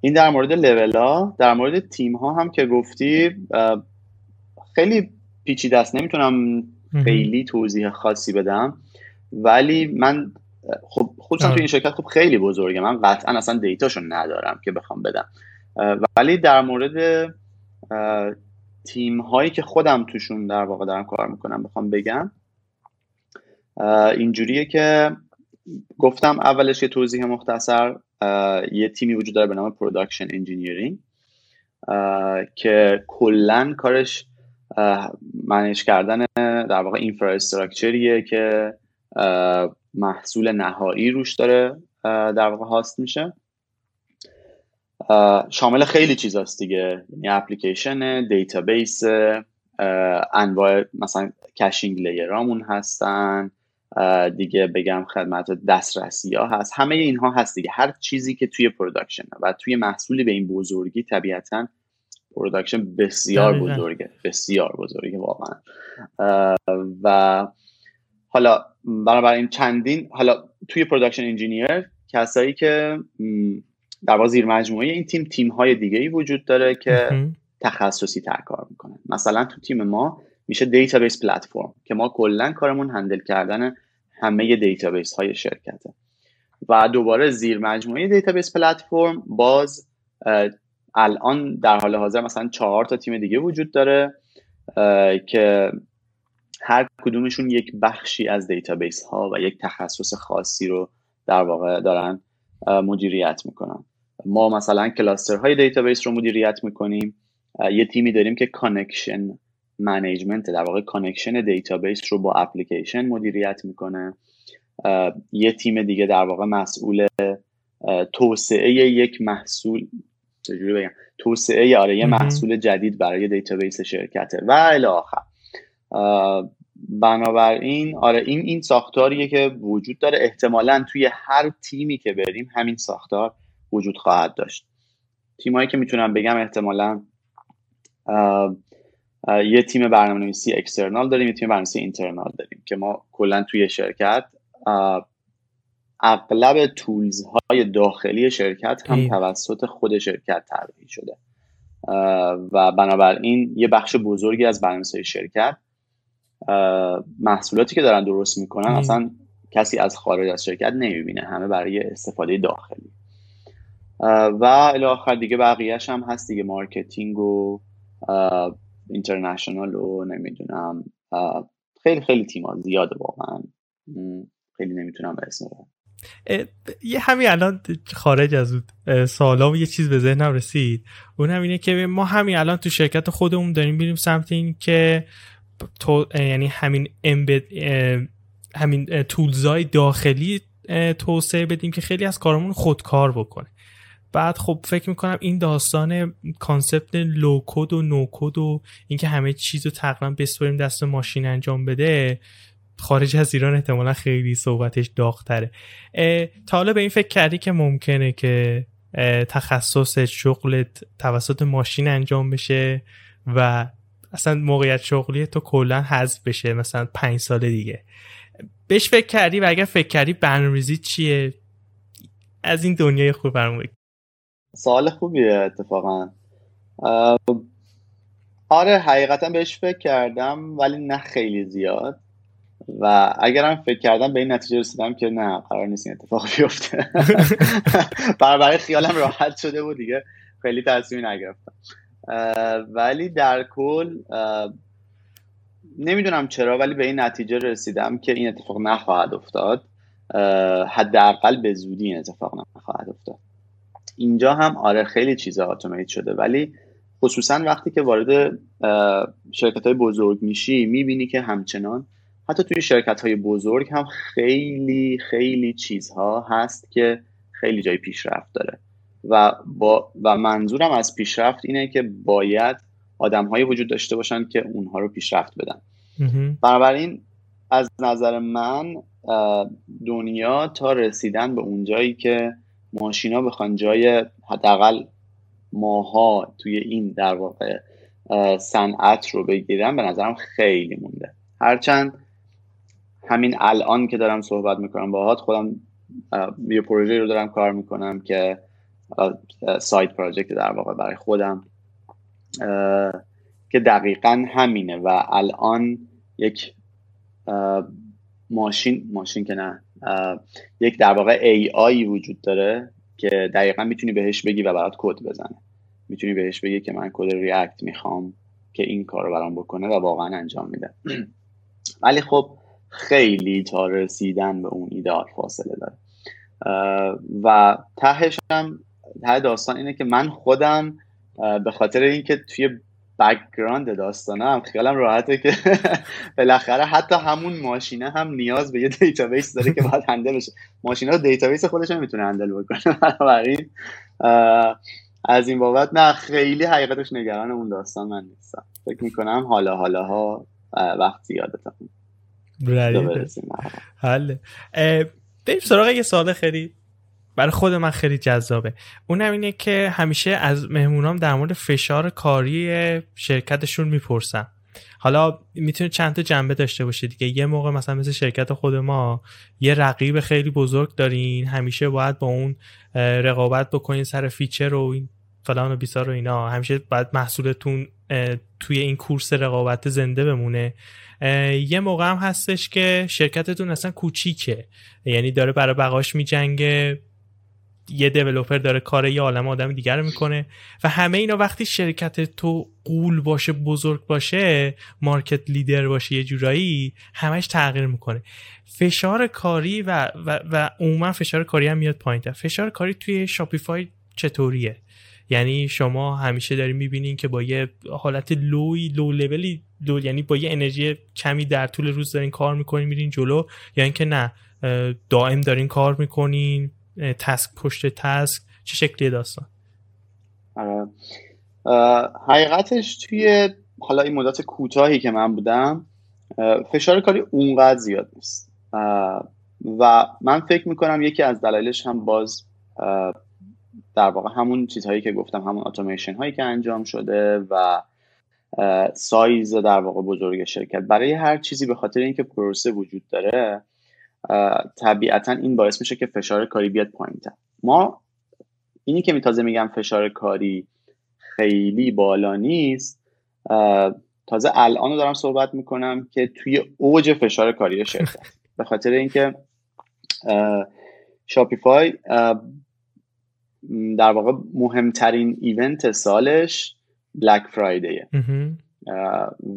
این در مورد لول ها. در مورد تیم ها هم که گفتی خیلی پیچیده است. نمی‌تونم خیلی توضیح خاصی بدم. ولی من خب خصوصا تو این شرکت خب خیلی بزرگه. من قطعا اصلا دیتاشو ندارم که بخوام بدم. ولی در مورد تیم هایی که خودم توشون در واقع دارم کار می‌کنم بخوام بگم. اینجوریه که گفتم اولش یه توضیح مختصر. یه تیمی وجود داره به نام production engineering که کلا کارش manage کردن در واقع infrastructure یه که محصول نهایی روش داره در واقع host میشه. شامل خیلی چیزاست دیگه. یعنی اپلیکیشن database انواع مثلا caching layer امون هستن. دیگه بگم خدمت دسترسی ها هست. همه اینها هست دیگه. هر چیزی که توی production و توی محصولی به این بزرگی طبیعتا production بسیار بزرگه. بسیار بزرگه واقعا. و حالا بنابراین چندین حالا توی production engineer کسایی که در واقع زیر مجموعه این تیم تیم های دیگه ای وجود داره که تخصصی تر کار می‌کنن. مثلا تو تیم ما میشه database platform که ما کلا کارمون handle کردن همه database های شرکته. و دوباره زیر مجموعه database platform باز الان در حال حاضر مثلا چهار تا تیم دیگه وجود داره که هر کدومشون یک بخشی از database ها و یک تخصص خاصی رو در واقع دارن مدیریت می‌کنن. ما مثلا cluster های database رو مدیریت می‌کنیم. یه تیمی داریم که connection management در واقع connection database رو با اپلیکیشن مدیریت می‌کنه. یه تیم دیگه در واقع مسئول توسعه یک محصول توسعه آره یه محصول جدید برای database شرکته. و الی آخر. بنابراین آره این این ساختاریه که وجود داره. احتمالا توی هر تیمی که بریم همین ساختار وجود خواهد داشت. تیمایی که می‌تونم بگم احتمالا یه تیم برنامه نویسی اکسترنال داریم یه تیم برنامه اینترنال داریم که ما کلا توی شرکت اغلب تولز های داخلی شرکت هم توسط خود شرکت طراحی شده. و بنابراین یه بخش بزرگی از برنامه شرکت محصولاتی که دارن درست می‌کنن اصلا کسی از خارج از شرکت نمی‌بینه همه برای استفاده داخلی. و الی دیگه بقیهش هم هست دیگه marketing و international و نمی‌دونم خیلی خیلی تیما زیاده واقعا. خیلی نمی‌تونم اسم یه همین الان خارج از سوالام یه چیز به ذهنم رسید. اون هم اینه که ما همین الان تو شرکت خودمون داریم میریم سمت این که تو یعنی همین امبد همین تولزای داخلی توسعه بدیم که خیلی از کارمون خودکار بکنه. بعد خب فکر می‌کنم این داستان کانسپت لوکود و نوکود و اینکه همه چیز رو تقریبا بسپریم دست ماشین انجام بده خارج از ایران احتمالا خیلی صحبتش داغتره. تا حالا به این فکر کردی که ممکنه که تخصص شغلت توسط ماشین انجام بشه و اصلا موقعیت شغلی تو کلا حذف بشه مثلا پنج سال دیگه. بهش فکر کردی و اگر فکر کردی برنامه‌ریزی چیه؟ از این دنیای خوب برنامه سوال خوبیه اتفاقا. آره حقیقتا بهش فکر کردم ولی نه خیلی زیاد. و اگرم فکر کردم به این نتیجه رسیدم که نه قرار نیست این اتفاق بیفته. برای خیالم راحت شده بود دیگه. خیلی تصمیمی نگرفتم. ولی در کل نمی‌دونم چرا ولی به این نتیجه رسیدم که این اتفاق نخواهد افتاد. حداقل به زودی این اتفاق نخواهد افتاد. اینجا هم آره خیلی چیزا اتومات شده ولی خصوصا وقتی که وارد شرکت های بزرگ میشی می‌بینی که همچنان حتی توی شرکت های بزرگ هم خیلی خیلی چیزها هست که خیلی جای پیشرفت داره. و, با و منظورم از پیشرفت اینه که باید آدم هایی وجود داشته باشن که اونها رو پیشرفت بدن. بنابراین از نظر من دنیا تا رسیدن به اونجایی که ماشینا بخوان جای حداقل ماها توی این در واقع صنعت رو بگیرن به نظرم خیلی مونده. هرچند همین الان که دارم صحبت می‌کنم باهات خودم یه پروژه رو دارم کار می‌کنم که سایت پراجکت در واقع برای خودم که دقیقا همینه و الان یک ماشین ماشین که نه یک در واقع ای آی وجود داره که دقیقا می‌تونی بهش بگی و برات کد بزنه. می‌تونی بهش بگی که من کد ریاکت می‌خوام که این کار رو برام بکنه و واقعا انجام میده. ولی خب خیلی تا رسیدن به اون ایدئال فاصله داره. و تهش هم ته داستان اینه که من خودم به خاطر اینکه توی background داستانم خیالم راحته که بالاخره حتی همون ماشینه هم نیاز به یه database داره که باید handle بشه. ماشینه database خودش نمی‌تونه handle بکنه. بنابراین از این بابت نه خیلی حقیقتش نگران اون داستان من نیستم. فکر می‌کنم حالا حالا ها وقت زیادتم حله. بریم سراغ یه سال خیلی برای خود من خیلی جذابه. اونم اینه که همیشه از مهمونام در مورد فشار کاری شرکتشون می‌پرسم. حالا می‌تونه چند تا جنبه داشته باشه دیگه. یه موقع مثلا مثل شرکت خود ما یه رقیب خیلی بزرگ دارین همیشه باید با اون رقابت بکنین سر feature و این فلان و بیسار و اینا. همیشه باید محصولتون توی این کورس رقابت زنده بمونه. یه موقع هم هستش که شرکتتون اصلا کوچیکه. یعنی داره برای بقاش میجنگه. یه developer داره کار یه عالم آدم دیگر رو می‌کنه. و همه اینا وقتی شرکت تو غول باشه بزرگ باشه market leader باشه یه جورایی همش تغییر می‌کنه. فشار کاری و و, و عموما فشار کاری هم میاد پایین فشار کاری توی Shopify چطوریه؟ یعنی شما همیشه دارین می‌بینین که با یه حالت لوی لو لولی لو یعنی با یه انرژی کمی در طول روز دارین کار می‌کنین میرین جلو. یا اینکه نه دائم دارین کار می‌کنین. task پشت task چه شکلی داستان؟ آره. حقیقتش توی حالا این مدت کوتاهی که من بودم فشار کاری اونقدر زیاد نیست. و من فکر می‌کنم یکی از دلایلش هم باز در واقع همون چیزهایی که گفتم همون اتوماسیون هایی که انجام شده و سایز در واقع بزرگ شرکت. برای هر چیزی به خاطر اینکه پروسه وجود داره طبیعتا این باعث میشه که فشار کاری بیاد پایین ما اینی که می تازه میگم فشار کاری خیلی بالا نیست تازه الان دارم صحبت می‌کنم که توی اوج فشار کاری شرکت. به خاطر اینکه شاپیفای در واقع مهمترین ایونت سالش بلک فرایدیه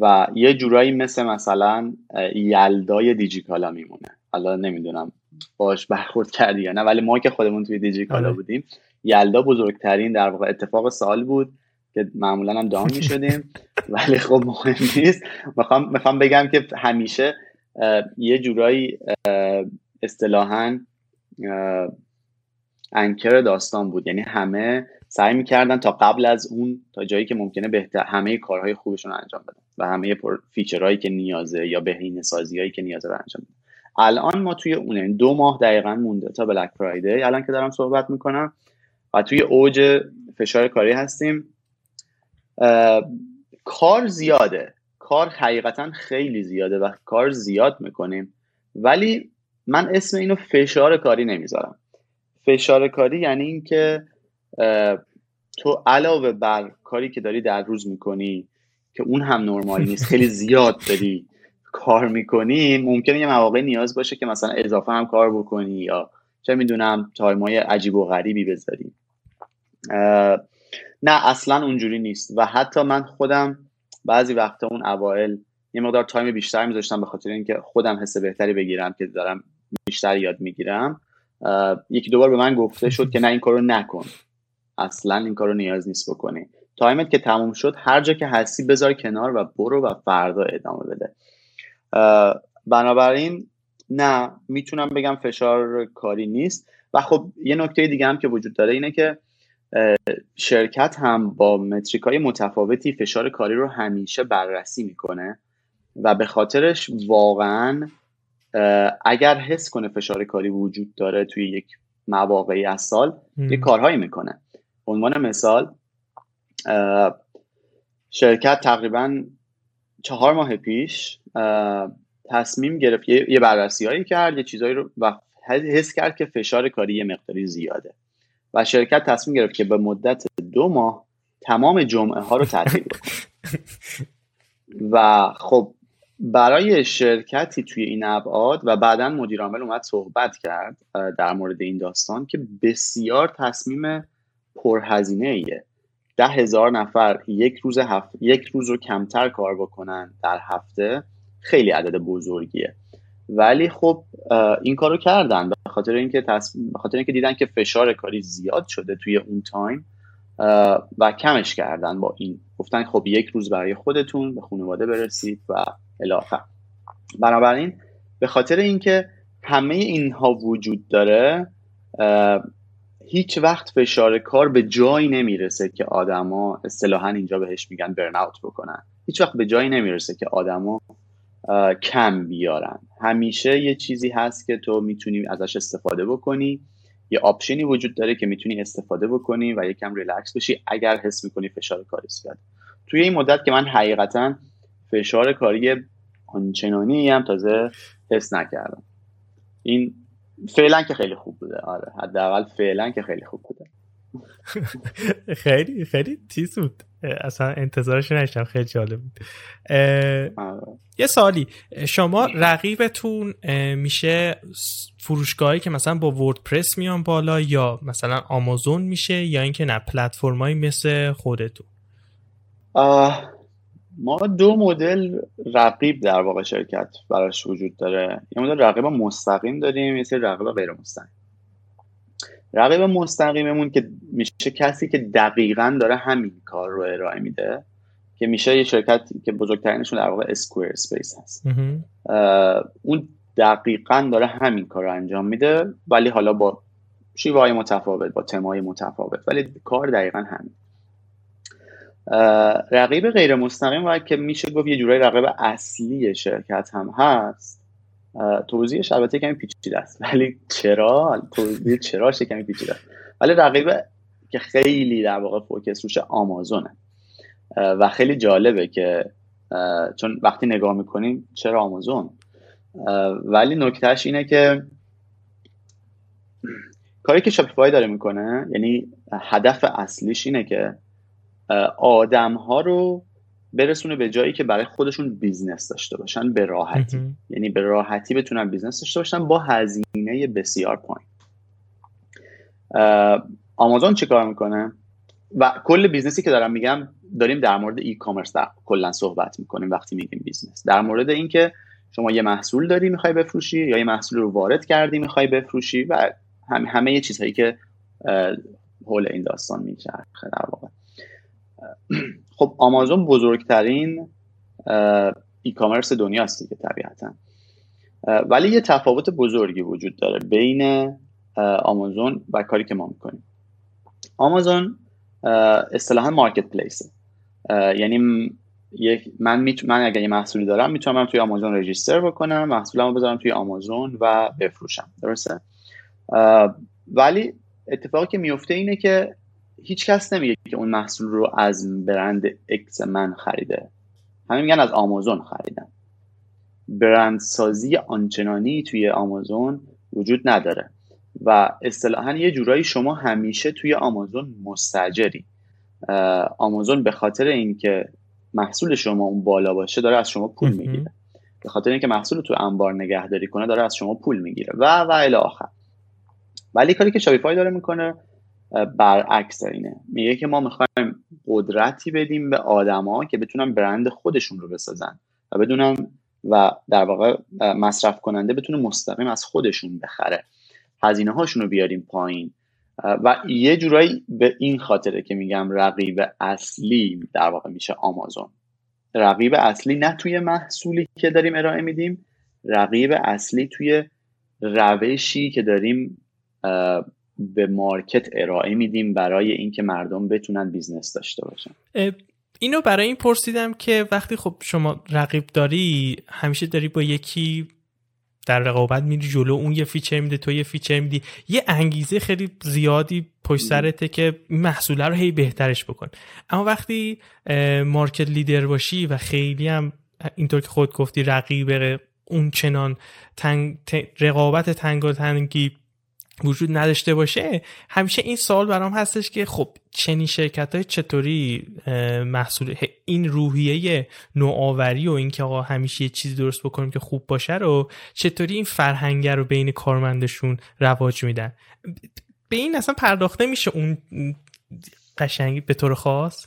و یه جورایی مثل مثلا یلدای دیجیکالا میمونه. حالا نمی‌دونم باش برخورد کردی یا نه ولی ما که خودمون توی دیجیکالا آره. بودیم یلدا بزرگترین در واقع اتفاق سال بود که معمولا هم دام می‌شدیم ولی خب مهم نیست. می‌خوام می‌خوام بگم که همیشه یه جورایی اصطلاحا انکر داستان بود. یعنی همه سعی می‌کردن تا قبل از اون تا جایی که ممکنه بهتر همه کارهای خوبشون رو انجام بدن و همه فیچرهایی که نیازه یا بهینه سازیهایی که نیازه رو انجام بدن. الان ما توی اونه دو ماه دقیقا مونده تا بلک فرایدی الان که دارم صحبت می‌کنم و توی اوج فشار کاری هستیم. کار زیاده. کار حقیقتا خیلی زیاده و کار زیاد می‌کنیم. ولی من اسم اینو فشار کاری نمی‌ذارم. فشار کاری یعنی اینکه تو علاوه بر کاری که داری در روز می‌کنی که اون هم نرمال نیست خیلی زیاد داری. کار می‌کنی ممکنه یه مواقع نیاز باشه که مثلا اضافه هم کار بکنی یا چه می‌دونم time ای عجیب و غریبی بذاری نه اصلا اونجوری نیست و حتی من خودم بعضی وقتا اون اوائل یه مقدار time بیشتر میذاشتم به خاطر اینکه خودم حس بهتری بگیرم که دارم بیشتر یاد می‌گیرم. یکی دوبار به من گفته شد که نه این کارو نکن. اصلا این کارو نیاز نیست بکنی. تایمت که تموم شد هر جا که هستی بذار کنار و برو و فردا ادامه بده. بنابراین نه می‌تونم بگم فشار کاری نیست. و خب یه نکته دیگه هم که وجود داره اینه که شرکت هم با متریک های متفاوتی فشار کاری رو همیشه بررسی می‌کنه و به خاطرش واقعا اگر حس کنه فشار کاری وجود داره توی یک مواقعی از سال یه کارهایی می‌کنه. عنوان مثال شرکت تقریبا چهار ماه پیش تصمیم گرفت. یه بررسی هایی کرد یه چیزهایی رو و حس کرد که فشار کاری یه مقداری زیاده. و شرکت تصمیم گرفت که به مدت دو ماه تمام جمعه ها رو تعطیل و خب برای شرکتی توی این ابعاد و بعدا مدیر عامل اومد صحبت کرد در مورد این داستان که بسیار تصمیم پرهزینه ایه ده هزار نفر یک روز هفت یک روز رو کمتر کار بکنن در هفته. خیلی عدد بزرگیه. ولی خب این کارو کردن. به خاطر اینکه. به خاطر اینکه دیدن که فشار کاری زیاد شده توی اون تایم و کمش کردن با این. گفتن خب یک روز برای خودتون به خانواده برسید و الاخر. بنابراین به خاطر اینکه همه اینها وجود داره هیچ وقت فشار کار به جایی نمی‌رسه که آدما اصطلاحا اینجا بهش میگن برن بکنن. هیچ وقت به جایی نمی‌رسه که آدما کم بیارن. همیشه یه چیزی هست که تو می‌تونی ازش استفاده بکنی. یه option ی وجود داره که می‌تونی استفاده بکنی و یکم ریلکس بشی اگر حس می‌کنی فشار کاری زیاد. توی این مدت که من حقیقتا فشار کاری آنچنانی هم تازه حس نکردم. این فعلا که خیلی خوب بوده. آره حداقل فعلا که خیلی خوب بوده. خیلی خیلی تیز بود. اصلا انتظارش نداشتم خیلی جالب بود. آره. یه سوالی شما رقیبتون میشه فروشگاهی که مثلا با WordPress میان بالا یا مثلا آمازون میشه یا اینکه نه پلتفرمایی مثل خودتون؟ ما دو مدل رقیب در واقع شرکت براش وجود داره. یه مدل رقیب مستقیم داریم یه سری رقیب غیر مستقیم رقیب مستقیممون که میشه کسی که دقیقا داره همین کار رو ارائه میده که میشه یه شرکت که بزرگترینشون در واقع Squarespace هست اون دقیقا داره همین کار رو انجام میده ولی حالا با شیوه متفاوت با تمای متفاوت ولی کار دقیقا همین. رقیب غیر مستقیم و که میشه گفت یه جورای رقیب اصلی شرکت هم هست توضیحش البته کمی پیچیده است. ولی چرا؟ توضیح چرا کمی پیچیده است؟ ولی رقیب که خیلی در واقع فوکس روش آمازونه. و خیلی جالبه که چون وقتی نگاه می‌کنیم چرا آمازون؟ ولی نکتهش اینه که کاری که Shopify داره می‌کنه یعنی هدف اصلیش اینه که آدم ها رو برسونه به جایی که برای خودشون business داشته باشن به راحتی. یعنی به راحتی بتونن business داشته باشن با هزینه بسیار پایین. آمازون چه کار می‌کنه؟ و کل business ی که دارم میگم داریم در مورد e-commerce در کلا صحبت می‌کنیم وقتی میگیم business. در مورد اینکه شما یه محصول داری می‌خوای بفروشی یا یه محصول رو وارد کردی می‌خوای بفروشی و هم همه یه چیزهایی که حول این داستان میچرخه در واقع. خب آمازون بزرگترین e-commerce دنیاست دیگه طبیعتا. ولی یه تفاوت بزرگی وجود داره بین آمازون و کاری که ما می‌کنیم. آمازون اصطلاحا مارکت پلیسه یعنی من میت... من اگر یه محصولی دارم می‌تونم توی آمازون رجیستر بکنم محصولمو بذارم توی آمازون و بفروشم. درسته؟ ولی اتفاقی که میفته اینه که هیچ کس نمیگه که اون محصول رو از برند اکس من خریده. همه میگن از آمازون خریدن. برند سازی آنچنانی توی آمازون وجود نداره. و اصطلاحا یه جورایی شما همیشه توی آمازون مستجری. آمازون به خاطر اینکه محصول شما اون بالا باشه داره از شما پول می‌گیره. به خاطر اینکه محصول تو انبار نگهداری کنه داره از شما پول می‌گیره. و و الی آخر. ولی کاری که شاپیفای داره می‌کنه برعکس اینه. میگه که ما می‌خوایم قدرتی بدیم به آدما که بتونن برند خودشون رو بسازن و بدونن و در واقع مصرف کننده بتونه مستقیم از خودشون بخره. هزینه هاشون رو بیاریم پایین. و یه جورایی به این خاطره که میگم رقیب اصلی در واقع میشه آمازون. رقیب اصلی نه توی محصولی که داریم ارائه میدیم رقیب اصلی توی روشی که داریم به market ارائه میدیم برای اینکه مردم بتونن business داشته باشن. اینو برای این پرسیدم که وقتی خب شما رقیب داری همیشه داری با یکی در رقابت میری جلو اون یه feature میده تو یه feature میدی. یه انگیزه خیلی زیادی پشت سرته که محصوله رو هی بهترش بکن. اما وقتی market leader باشی و خیلی هم اینطور که خودت گفتی رقیب اون چنان تنگ رقابت تنگ و تنگی وجود نداشته باشه همیشه این سوال برام هستش که خب چنین شرکت های چطوری محصول این روحیه نوآوری و اینکه آقا همیشه یه چیزی درست بکنیم که خوب باشه رو چطوری این فرهنگه رو بین کارمندشون رواج میدن؟ به این اصلا پرداخته میشه اون قشنگی به طور خاص؟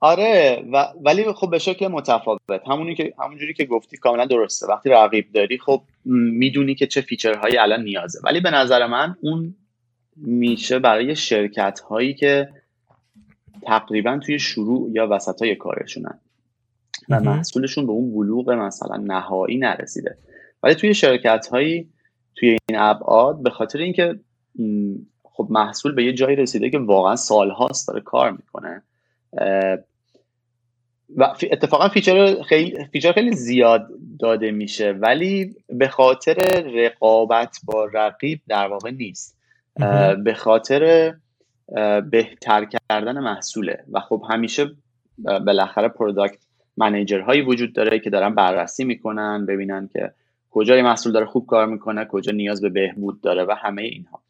آره و ولی خب به شکل متفاوت. همونی که همونجوری که گفتی کاملا درسته. وقتی رقیب داری خب می‌دونی که چه فیچرهایی الان نیازه. ولی به نظر من اون میشه برای شرکت هایی که تقریبا توی شروع یا وسط های کارشونن و محصولشون به اون بلوغ مثلا نهایی نرسیده. ولی توی شرکت هایی توی این ابعاد به خاطر اینکه خب محصول به یه جایی رسیده که واقعا سالهاست داره کار می‌کنه و اتفاقا feature خیلی feature خیلی زیاد داده میشه ولی به خاطر رقابت با رقیب در واقع نیست. به خاطر بهتر کردن محصوله. و خب همیشه بالاخره product manager هایی وجود داره که دارن بررسی می‌کنن ببینن که کجای محصول داره خوب کار می‌کنه کجا نیاز به بهبود داره و همه اینها.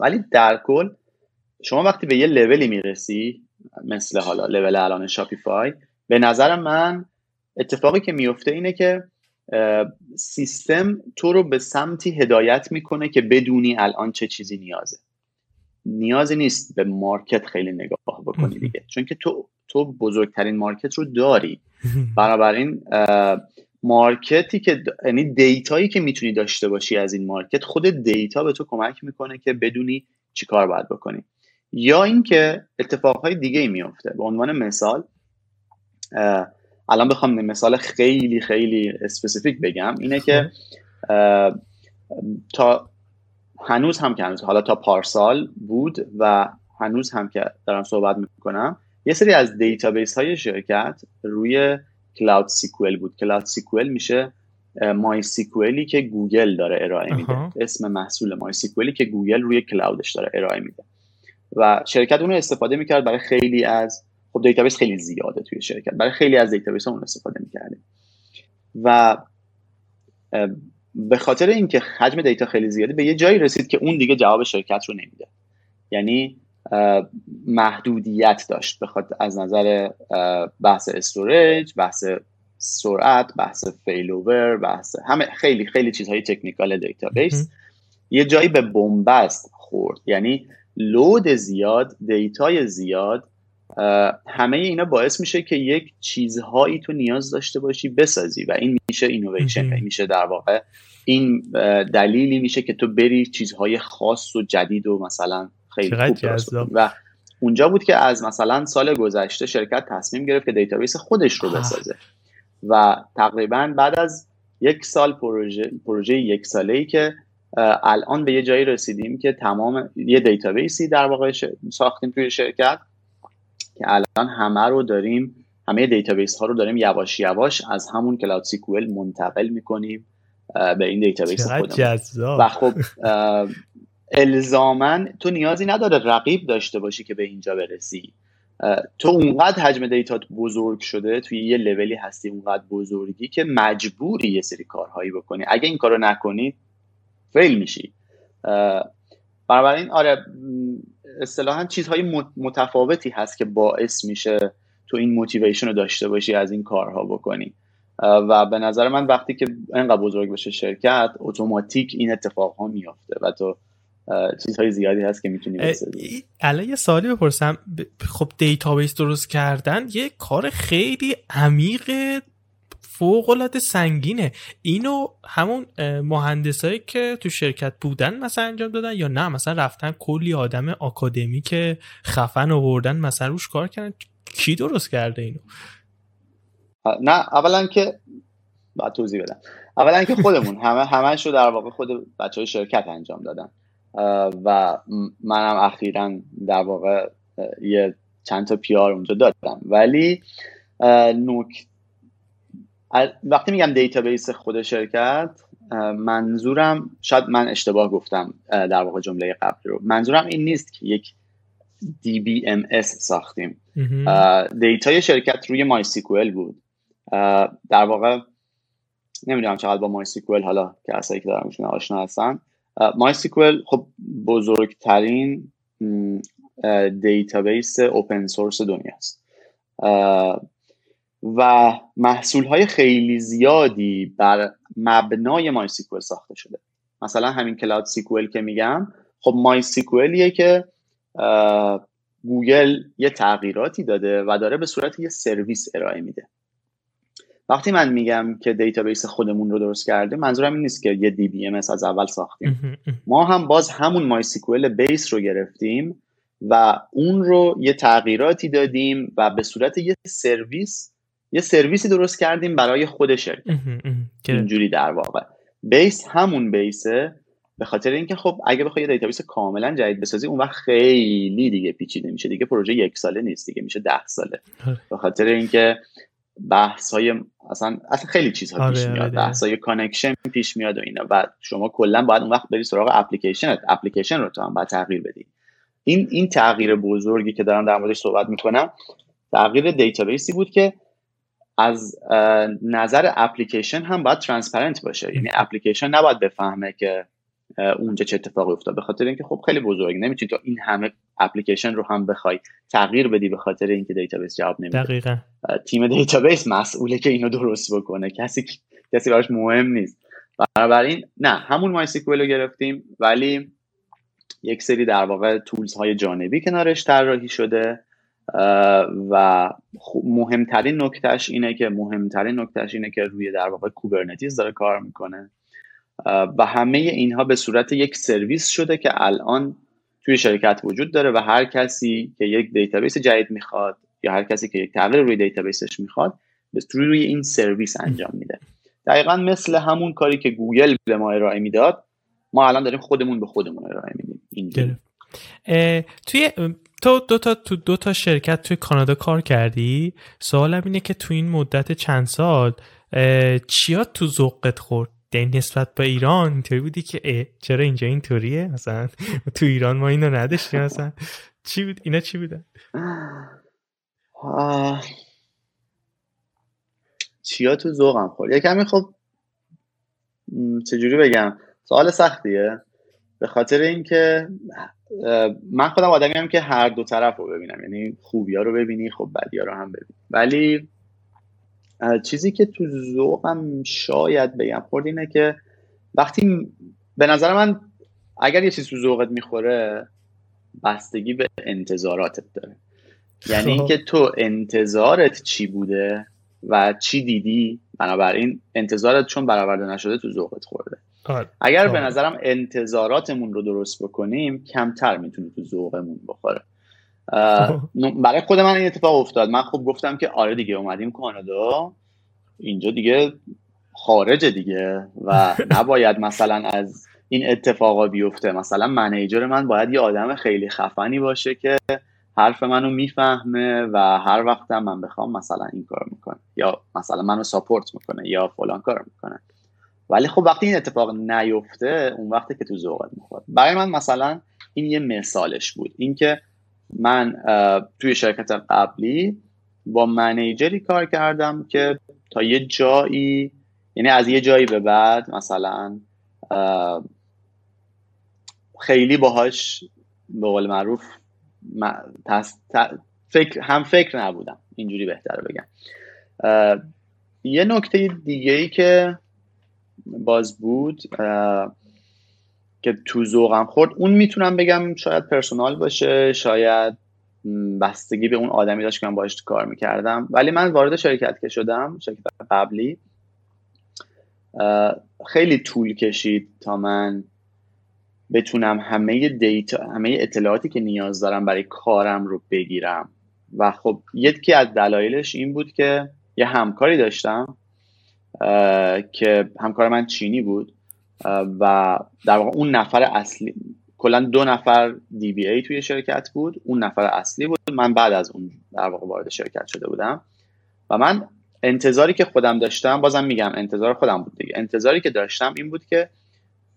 ولی در کل شما وقتی به یه لولی می‌رسی مثل حالا level الان Shopify به نظر من اتفاقی که میفته اینه که سیستم تو رو به سمتی هدایت می‌کنه که بدونی الان چه چیزی نیازه. نیازی نیست به market خیلی نگاه بکنی دیگه. چون که تو تو بزرگترین market رو داری. بنابراین market ی که یعنی data یی که می‌تونی داشته باشی از این market خود data به تو کمک می‌کنه که بدونی چیکار باید بکنی. یا اینکه اتفاقهای دیگه ای میفته به عنوان مثال الان بخوام مثال خیلی خیلی specific بگم. اینه که تا هنوز هم که هنوز حالا تا پارسال بود و هنوز هم که دارم صحبت می‌کنم یه سری از database های شرکت روی Cloud SQL بود. Cloud SQL میشه MySQL ی که گوگل داره ارائه میده. اسم محصول MySQL ی که گوگل روی cloud ش داره ارائه میده. و شرکت اون رو استفاده می‌کرد برای خیلی از خب database خیلی زیاده توی شرکت. برای خیلی از database اون استفاده می‌کردیم. و به خاطر اینکه حجم data خیلی زیاده به یه جایی رسید که اون دیگه جواب شرکت رو نمیده. یعنی محدودیت داشت. بخاطر از نظر بحث storage بحث سرعت بحث failover بحث همه خیلی خیلی چیزهای technical database یه جایی به بن‌بست خورد. یعنی load زیاد data ی زیاد همه اینا باعث میشه که یک چیزهایی تو نیاز داشته باشی بسازی و این میشه اینویشن میشه در واقع این دلیلی میشه که تو بری چیزهای خاص و جدید و مثلا خیلی خوب و اونجا بود که از مثلا سال گذشته شرکت تصمیم گرفت که database خودش رو بسازه. و تقریبا بعد از یک سال پروژه پروژه یک ساله ای که الان به یه جایی رسیدیم که تمام یه database ی در واقع ساختیم توی شرکت. که الان همه رو داریم همه database ها رو داریم یواش یواش از همون Cloud SQL منتقل می‌کنیم به این database خودمون. و خب الزاما تو نیازی نداره رقیب داشته باشی که به اینجا برسی. تو اونقدر حجم data ت بزرگ شده توی یه لولی هستی اونقدر بزرگی که مجبوری یه سری کارهایی بکنی. اگه این کارو نکنی fail میشی. بنابراین آره اصطلاحا چیزهای متفاوتی هست که باعث میشه تو این motivation رو داشته باشی از این کارها بکنی. و به نظر من وقتی که انقدر بزرگ بشه شرکت اتوماتیک این اتفاق ها می‌افته و تو چیزهای زیادی هست که می‌تونی بسازی. الان یه سوالی بپرسم. خب database درست کردن یه کار خیلی عمیق فوق العاده سنگینه. اینو همون مهندسایی که تو شرکت بودن مثلا انجام دادن یا نه؟ مثلا رفتن کلی آدم آکادمی که خفن آوردن مثلا روش کار کردن. کی درست کرده اینو؟ نه اولا که باید توضیح بدم. اولا که خودمون. همه همش رو در واقع خود بچه های شرکت انجام دادن. و منم اخیرا در واقع یه چند تا پیار اونجا دادم. ولی نوک وقتی میگم دیتابیس خود شرکت منظورم شاید من اشتباه گفتم در واقع جمله قبلی رو. منظورم این نیست که یک DBMS ساختیم. دیتای شرکت روی مای سیکوئل بود در واقع نمی‌دونم چقدر با مای سیکوئل حالا که اصلا که دارم آشنا هستن. مای سیکوئل خب بزرگترین database open source دنیاست و محصول های خیلی زیادی بر مبنای MySQL ساخته شده. مثلا همین Cloud SQL که میگم خب MySQL یه که گوگل یه تغییراتی داده و داره به صورت یه سرویس ارائه میده. وقتی من میگم که database خودمون رو درست کردیم منظورم این نیست که یه DBMS از اول ساختیم. ما هم باز همون MySQL base رو گرفتیم و اون رو یه تغییراتی دادیم و به صورت یه سرویس یه سرویسی درست کردیم برای خود شرکت. اینجوری در واقع. base همون base ه به خاطر اینکه خب اگه بخوای یه database کاملا جدید بسازی اون وقت خیلی دیگه پیچیده میشه. دیگه پروژه یک ساله نیست دیگه میشه ده ساله. آره. به خاطر اینکه بحث های اصلا اصلا خیلی چیزها آره، پیش میاد. آره، بحث های connection پیش میاد و اینا. و شما کلا باید اون وقت بری سراغ application application رو تو هم باید تغییر بدی. این این تغییر بزرگی که دارم در موردش صحبت می‌کنم تغییر database ی بود که از نظر اپلیکیشن هم باید transparent باشه. یعنی اپلیکیشن نباید بفهمه که اونجا چه اتفاقی افتاد. به خاطر اینکه خب خیلی بزرگ. نمی‌تونی تو این همه اپلیکیشن رو هم بخوای تغییر بدی به خاطر اینکه database جواب نمیده. دقیقاً. تیم database مسئوله که اینو درست بکنه. کسی کسی براش مهم نیست. بنابراین نه همون مای رو گرفتیم ولی یک سری در واقع tools های جانبی کنارش طراحی شده. و مهمترین نکتهش اینه که مهمترین نکتهش اینه که روی در واقع Kubernetes داره کار می‌کنه. و همه اینها به صورت یک سرویس شده که الان توی شرکت وجود داره و هر کسی که یک database جدید می‌خواد یا هر کسی که یک تغییر روی database ش می‌خواد به روی این سرویس انجام میده. دقیقا مثل همون کاری که گوگل به ما ارائه می‌داد ما الان داریم خودمون به خودمون ارائه میدیم. توی تو دو تا تو دو تا شرکت توی کانادا کار کردی؟ سوالم اینه که تو این مدت چند سال چیا تو ذوقت خورد؟ یعنی نسبت به ایران اینطوری بودی که چرا اینجا اینطوریه؟ مثلا تو ایران ما اینو نداشتیم مثلا چی بود؟ اینا چی بودن؟ چیا تو ذوقم خورد؟ یه کمی خب چجوری بگم؟ سوال سختیه. به خاطر اینکه من خودم آدمی هم که هر دو طرف رو ببینم. یعنی خوبی ها رو ببینی خب بدی ها رو هم ببینی. ولی چیزی که تو ذوقم شاید بگم خورد اینه که وقتی به نظر من اگر یه چیز تو ذوقت می‌خوره بستگی به انتظاراتت داره. یعنی خب. اینکه تو انتظارت چی بوده و چی دیدی بنابراین انتظارت چون برآورده نشده تو ذوقت خورده. آره. اگر به نظرم انتظاراتمون رو درست بکنیم کمتر می‌تونه تو ذوقمون بخوره. برای خود من این اتفاق افتاد. من خوب گفتم که آره دیگه اومدیم کانادا. اینجا دیگه خارج دیگه و نباید مثلا از این اتفاقا بیفته. مثلا منیجر من باید یه آدم خیلی خفنی باشه که حرف منو می‌فهمه و هر وقتم من بخوام مثلا این کار می‌کنه. یا مثلا منو ساپورت می‌کنه یا فلان کار می‌کنه. ولی خب وقتی این اتفاق نیفته اون وقتی که تو ذوقت می‌خواد. برای من مثلا این یه مثالش بود. اینکه من توی شرکت قبلی با منیجری کار کردم که تا یه جایی یعنی از یه جایی به بعد مثلا خیلی باهاش به قول معروف فکر هم فکر نبودم. اینجوری بهتره بگم. یه نکته دیگه ای که باز بود که تو ذوقم خورد. اون می‌تونم بگم شاید پرسونال باشه شاید بستگی به اون آدمی داشت که من باش کار می‌کردم. ولی من وارد شرکت که شدم شرکت قبلی. خیلی طول کشید تا من بتونم همه دیتا همه اطلاعاتی که نیاز دارم برای کارم رو بگیرم. و خب یکی از دلایلش این بود که یه همکاری داشتم. که همکار من چینی بود. و در واقع اون نفر اصلی کلا دو نفر دی بی ای توی شرکت بود. اون نفر اصلی بود. من بعد از اون در واقع وارد شرکت شده بودم. و من انتظاری که خودم داشتم بازم میگم انتظار خودم بود دیگه. انتظاری که داشتم این بود که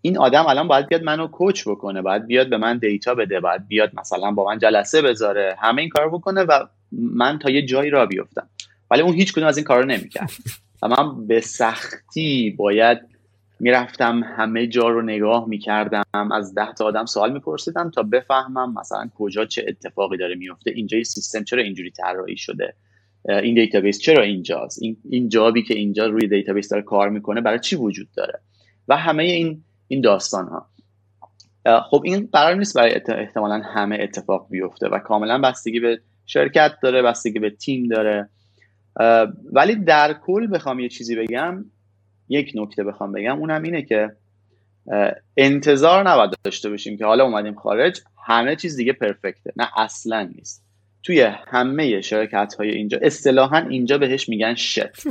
این آدم الان باید بیاد منو کوچ بکنه باید بیاد به من دیتا بده باید بیاد مثلا با من جلسه بذاره همه این کار بکنه و من تا یه جایی را بیفتم. ولی اون هیچ کدوم از این کارا نمی‌کرد. و من به سختی باید می‌رفتم همه جا رو نگاه می‌کردم از ده تا آدم سوال میپرسیدم تا بفهمم مثلا کجا چه اتفاقی داره میفته اینجا سیستم چرا اینجوری طراحی شده؟ این دیتابیس چرا اینجاست؟ این این job ی که اینجا روی دیتابیس داره کار می‌کنه برای چی وجود داره؟ و همه این این داستان ها خب این قرار نیست برای احتمالا همه اتفاق بیفته و کاملا بستگی به شرکت داره بستگی به تیم داره. ولی در کل بخوام یه چیزی بگم یک نکته بخوام بگم اونم اینه که انتظار نباید داشته باشیم که حالا اومدیم خارج همه چیز دیگه پرفکته نه اصلا نیست. توی همه شرکت های اینجا اصطلاحا اینجا بهش میگن شت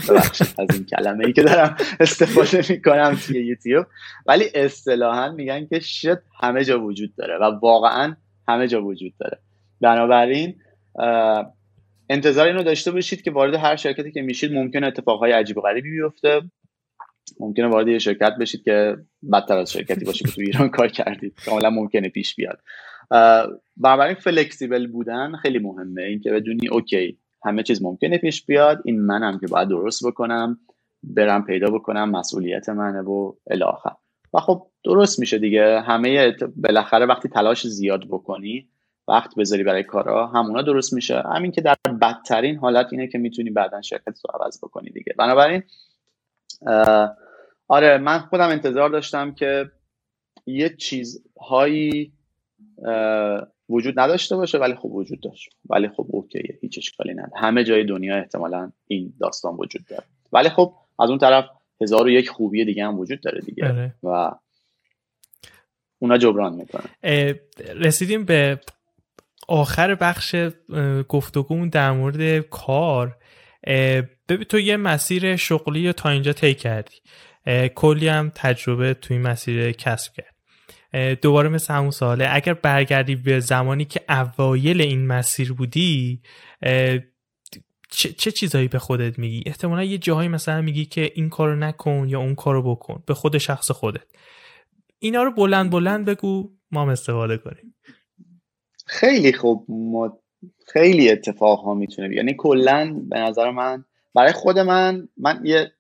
از این کلمه ای که دارم استفاده می‌کنم توی یوتیوب. ولی اصطلاحا میگن که شت همه جا وجود داره و واقعا همه جا وجود داره. بنابراین انتظار اینو داشته باشید که وارد هر شرکتی که میشید ممکنه اتفاقهای عجیب و غریبی بیفته. ممکنه وارد یه شرکت بشید که بدتر از شرکتی باشه که تو ایران کار کردید. کاملا ممکنه پیش بیاد. بنابراین فلکسیبل بودن خیلی مهمه. اینکه بدونی اوکی همه چیز ممکنه پیش بیاد. این منم که باید درست بکنم برم پیدا بکنم مسئولیت منه و الاخر و خب درست میشه دیگه. همه بالاخره وقتی تلاش زیاد بکنی وقت بذاری برای کارا همونا درست میشه. همین که در بدترین حالت اینه که می‌تونی بعدا شرکت رو عوض بکنی دیگه. بنابراین آره من خودم انتظار داشتم که یه چیزهایی وجود نداشته باشه ولی خب وجود داشت. ولی خب اوکیه هیچ اشکالی نداره. همه جای دنیا احتمالا این داستان وجود داره. ولی خب از اون طرف هزار و یک خوبی دیگه هم وجود داره دیگه. آره. و اونا جبران می‌کنن. رسیدیم به آخر بخش گفتگومون در مورد کار ببین تو یه مسیر شغلی تا اینجا طی کردی. کلی هم تجربه توی مسیر کسب کرد. دوباره مثل همون ساله اگر برگردی به زمانی که اوایل این مسیر بودی چه, چه چیزایی به خودت میگی؟ احتمالا یه جاهایی مثلا میگی که این کارو نکن یا اون کارو بکن به خود شخص خودت. اینا رو بلند بلند بگو ما هم استفاده کنیم. خیلی خوب خیلی اتفاق ها می‌تونه یعنی کلا به نظر من برای خود من من یه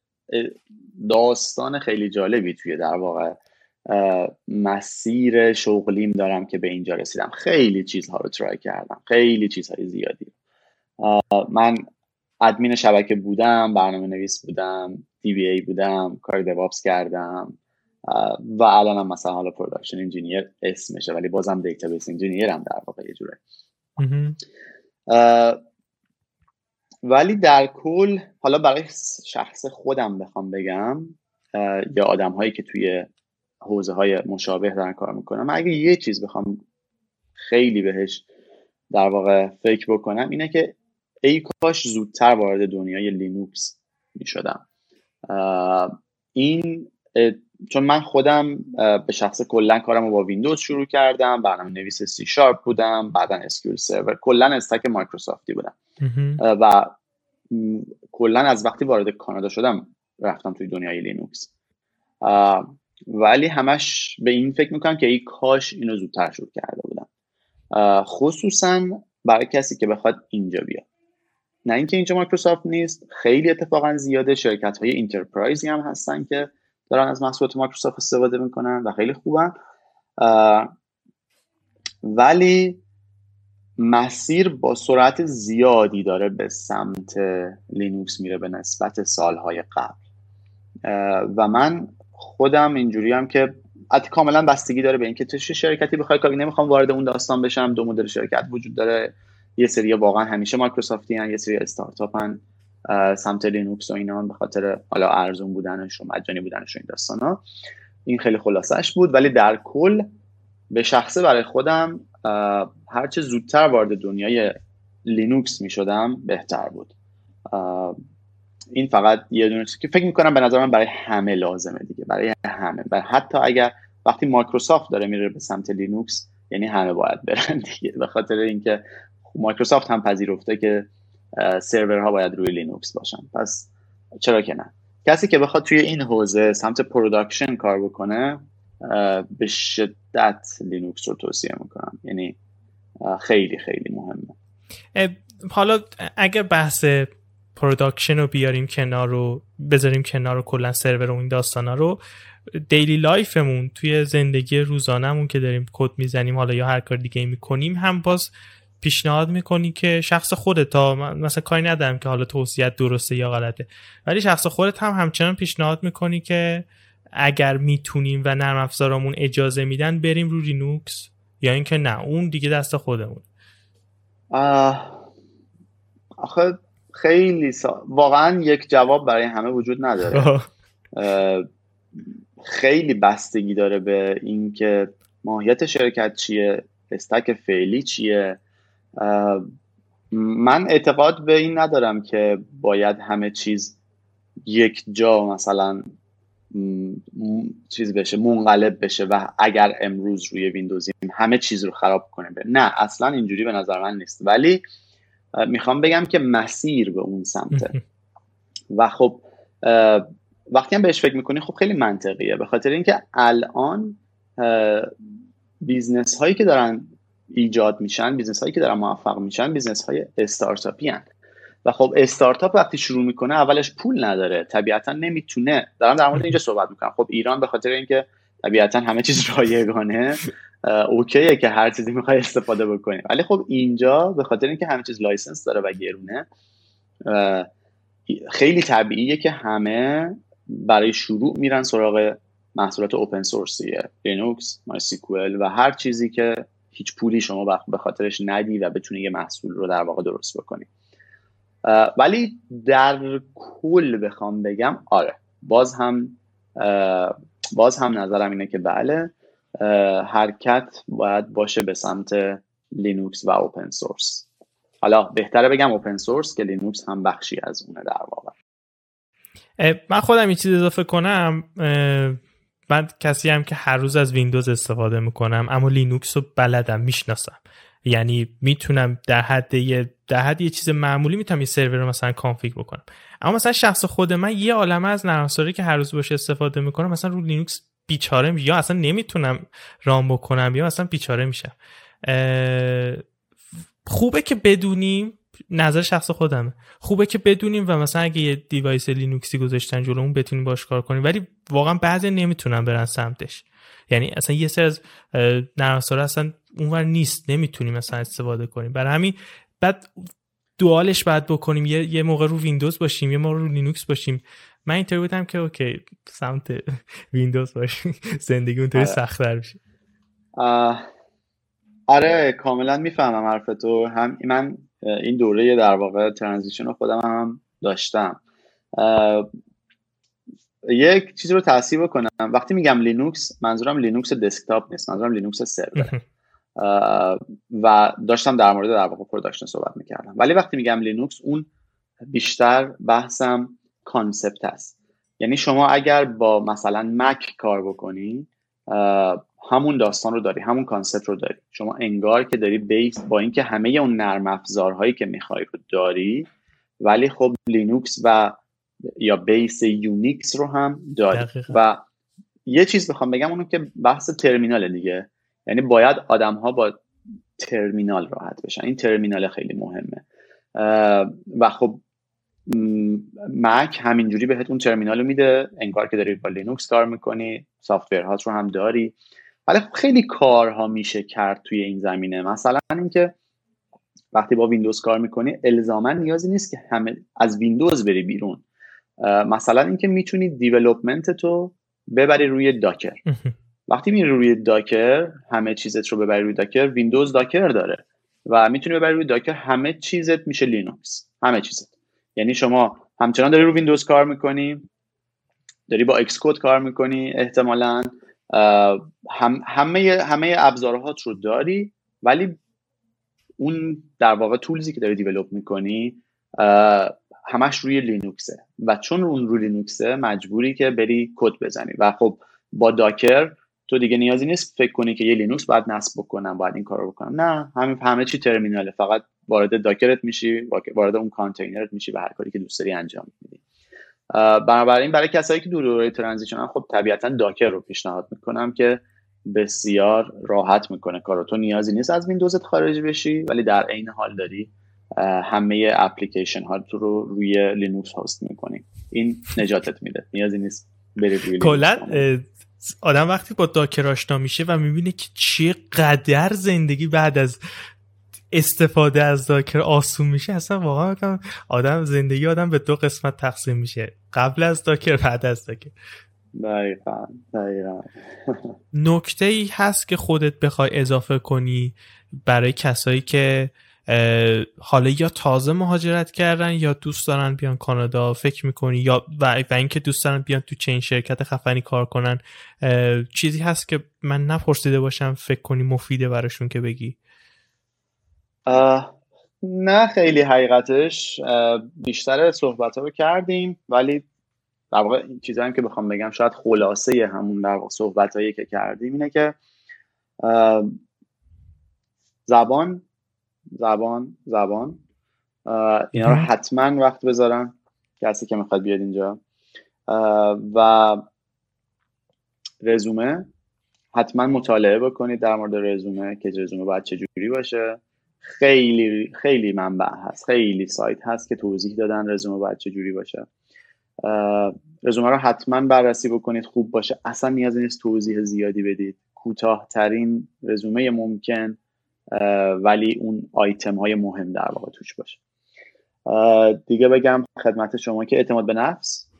داستان خیلی جالبی توی در واقع مسیر شغلیم دارم که به اینجا رسیدم. خیلی چیزها رو ترای کردم. خیلی چیزهای زیادی من ادمین شبکه بودم برنامه نویس بودم دی بی ای بودم کار دوابس کردم. و الان هم مثلا حالا production engineer اسمشه ولی بازم database engineer هم در واقع یه جوره. ولی در کل حالا برای شخص خودم بخوام بگم یا آدم هایی که توی حوزه های مشابه دارن کار می‌کنم اگه یه چیز بخوام خیلی بهش در واقع فکر بکنم اینه که ای کاش زودتر وارد دنیای لینوکس می شدم این چون من خودم به شخص کلا کارم رو با ویندوز شروع کردم برنامه نویس سی شارپ بودم بعدا SQL Server کلا stack مایکروسافتی بودم. و کلا از وقتی وارد کانادا شدم رفتم توی دنیای لینوکس. ولی همش به این فکر می‌کنم که ای کاش اینو زودتر شروع کرده بودم. خصوصا برای کسی که بخواد اینجا بیاد. نه اینکه اینجا مایکروسافت نیست خیلی اتفاقا زیاده شرکت های enterprise ی هم هستن که دارن از محصولات مایکروسافت استفاده می‌کنن و خیلی خوبن. ولی مسیر با سرعت زیادی داره به سمت لینوکس میره به نسبت سالهای قبل. و من خودم اینجوری هم که حتی کاملا بستگی داره به اینکه چه شرکتی بخوای کاری نمی‌خوام وارد اون داستان بشم دو مدل شرکت وجود داره. یه سری واقعا همیشه مایکروسافتی هن یه سری استارتاپ هن. سمت لینوکس و اینا به خاطر حالا ارزون بودنش و مجانی بودنش و این داستان ها این خیلی خلاصش بود ولی در کل به شخصه برای خودم هرچه زودتر وارد دنیای لینوکس می شدم بهتر بود. این فقط یه دونه که فکر می‌کنم به نظر من برای همه لازمه دیگه برای همه. برای حتی اگر وقتی مایکروسافت داره میره به سمت لینوکس یعنی همه باید برن دیگه به خاطر اینکه مایکروسافت هم پذیرفته که سرورها باید روی لینوکس باشن. پس چرا که نه؟ کسی که بخواد توی این حوزه سمت production کار بکنه به شدت لینوکس رو توصیه می‌کنم. یعنی خیلی خیلی مهمه. حالا اگر بحث production رو بیاریم کنار رو بذاریم کنار رو کلا سرور و این ها رو daily life مون توی زندگی روزانهمون که داریم کد می‌زنیم حالا یا هر کار دیگه می‌کنیم هم باز پیشنهاد می‌کنی که شخص خودت تا مثلا کاری ندارم که حالا توصیت درسته یا غلطه. ولی شخص خودت هم همچنان پیشنهاد می‌کنی که اگر می‌تونیم و نرم افزارمون اجازه میدن بریم رو لینوکس یا اینکه نه. اون دیگه دست خودمون آخه خیلی سا... واقعا یک جواب برای همه وجود نداره. خیلی بستگی داره به اینکه ماهیت شرکت چیه استک فعلی چیه. من اعتقاد به این ندارم که باید همه چیز یک جا مثلا چیز بشه منقلب بشه و اگر امروز روی ویندوزیم همه چیز رو خراب کنه نه اصلا اینجوری به نظر من نیست. ولی می‌خوام بگم که مسیر به اون سمته. و خب وقتی هم بهش فکر می‌کنی خب خیلی منطقیه. به خاطر اینکه الان business هایی که دارن ایجاد میشن business هایی که دارن موفق میشن business های استارتاپی هن. و خب استارتاپ وقتی شروع می‌کنه اولش پول نداره طبیعتا نمی‌تونه. دارم در مورد اینجا صحبت می‌کنم. خب ایران به خاطر اینکه طبیعتا همه چیز رایگانه okay ه که هر چیزی می‌خوای استفاده بکنی. ولی خب اینجا به خاطر اینکه همه چیز license داره و گرونه خیلی طبیعیه که همه برای شروع میرن سراغ محصولات open source یه لینوکس مای و هر چیزی که هیچ پولی شما به خاطرش ندی و بتونی یه محصول رو در واقع درست بکنی. ولی در کل بخوام بگم آره باز هم باز هم نظرم اینه که بله حرکت باید باشه به سمت لینوکس و open source حالا بهتره بگم open source که لینوکس هم بخشی از اونه در واقع. من خودم این چیز اضافه کنم من کسی هم که هر روز از ویندوز استفاده می‌کنم اما لینوکس رو بلدم می‌شناسم. یعنی می‌تونم در حد یه در حد یه چیز معمولی می‌تونم یه سرور رو مثلا config بکنم. اما مثلا شخص خود من یه عالمه از نرم که هر روز باهاش استفاده می‌کنم مثلا رو لینوکس بیچاره یا اصلا نمی‌تونم run بکنم یا اصلا بیچاره میشم. خوبه که بدونیم نظر شخص خودمه. خوبه که بدونیم و مثلا اگه یه device لینوکسی گذاشتن جلومون بتونیم باش کار کنیم. ولی واقعا بعضی نمی‌تونن برن سمتش. یعنی اصلا یه سری از نرم اصلا اونور نیست. نمی‌تونیم مثلا استفاده کنیم. برای همین بعد dual ش بعد بکنیم. یه, یه موقع رو ویندوز باشیم یه موقع رو لینوکس باشیم. من اینطوری بودم که okay سمت ویندوز باشیم. زندگی اونطوری آره. سختتر میشه. آره کاملا می‌فهمم حرف تو هم من این دوره در واقع transition رو خودم هم داشتم. یک چیزی رو تصحیح بکنم. وقتی میگم لینوکس منظورم لینوکس desktop نیست منظورم لینوکس سرور. و داشتم در مورد در واقع production صحبت می‌کردم. ولی وقتی میگم لینوکس اون بیشتر بحثم concept است. یعنی شما اگر با مثلا مک کار بکنی همون داستان رو داری همون concept رو داری. شما انگار که داری base با اینکه همه اون نرم افزارهایی که می‌خوای رو داری ولی خب لینوکس و یا base یونیکس رو هم داری. و یه چیز بخوام بگم اونو که بحث ترمینال دیگه. یعنی باید آدم ها با ترمینال راحت بشن. این ترمینال خیلی مهمه. و خب مک همینجوری بهت اون ترمینال رو میده. انگار که داری با لینوکس کار می‌کنی. هات رو هم داری. ولی خب خیلی کارها میشه کرد توی این زمینه. مثلا اینکه وقتی با ویندوز کار می‌کنی الزاما نیازی نیست که همه از ویندوز بری بیرون. مثلا اینکه می‌تونی development تو ببری روی Docker. وقتی میری روی Docker همه چیزت رو ببری روی Docker ویندوز Docker داره و می‌تونی ببری روی Docker همه چیزت میشه لینوکس. همه چیزت. یعنی شما همچنان داری رو ویندوز کار می‌کنی داری با کد کار می‌کنی احتمالا هم همه همه ابزارهات رو داری ولی اون در واقع tools ی که داری develop می‌کنی همش روی لینوکسه. و چون اون روی لینوکسه مجبوری که بری کد بزنی. و خب با Docker تو دیگه نیازی نیست فکر کنی که یه لینوکس باید نصب بکنم باید این کارو بکنم. نه همین همه چی ترمیناله. فقط وارد Docker ت میشی وارد اون کانتینرت میشی و هر کاری که دوست داری انجام میدی. بنابراین برای کسایی که دور دوره transition خب طبیعتا Docker رو پیشنهاد می‌کنم که بسیار راحت می‌کنه کارو تو نیازی نیست از ویندوزت خارج بشی ولی در عین حال داری همه اپلیکیشن ها تو رو روی لینوکس host می‌کنی. این نجاتت میده. نیازی نیست بری روی کلا آدم وقتی با داکر آشنا میشه و می‌بینه که چه قدر زندگی بعد از استفاده از داکر آسون میشه اصلا واقعا آدم زندگی آدم به دو قسمت تقسیم میشه. قبل از داکر بعد از داکر. دقیقا دقیقا. نکته ای هست که خودت بخوای اضافه کنی برای کسایی که حالا یا تازه مهاجرت کردن یا دوست دارن بیان کانادا فکر می‌کنی یا و, و اینکه دوست دارن بیان تو چین شرکت خفنی کار کنن چیزی هست که من نپرسیده باشم فکر کنی مفیده براشون که بگی؟ نه خیلی حقیقتش بیشتر صحبت رو کردیم ولی در واقع این چیزایی که بخوام بگم شاید خلاصه همون در واقع صحبت هایی که کردیم اینه که زبان زبان زبان اینا رو حتما وقت بذارن کسی که می‌خواد بیاد اینجا. و رزومه حتما مطالعه بکنید در مورد رزومه که رزومه باید چجوری باشه. خیلی خیلی منبع هست. خیلی سایت هست که توضیح دادن رزومه باید چجوری باشه. رزومه رو حتما بررسی بکنید خوب باشه. اصلا نیازی نیست توضیح زیادی بدید. کوتاهترین رزومه ممکن ولی اون آیتم های مهم در واقع توش باشه. دیگه بگم خدمت شما که اعتماد به نفس.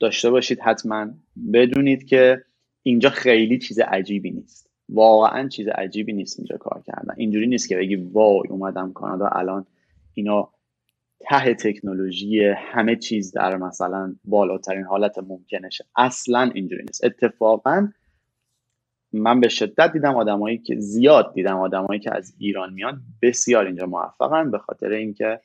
داشته باشید حتما بدونید که اینجا خیلی چیز عجیبی نیست. واقعا چیز عجیبی نیست اینجا کار کردن. اینجوری نیست که بگی وای اومدم کانادا الان اینا ته تکنولوژی همه چیز در مثلا بالاترین حالت ممکنشه. اصلا اینجوری نیست. اتفاقا من به شدت دیدم آدمایی که زیاد دیدم آدمایی که از ایران میان بسیار اینجا موفقن به خاطر اینکه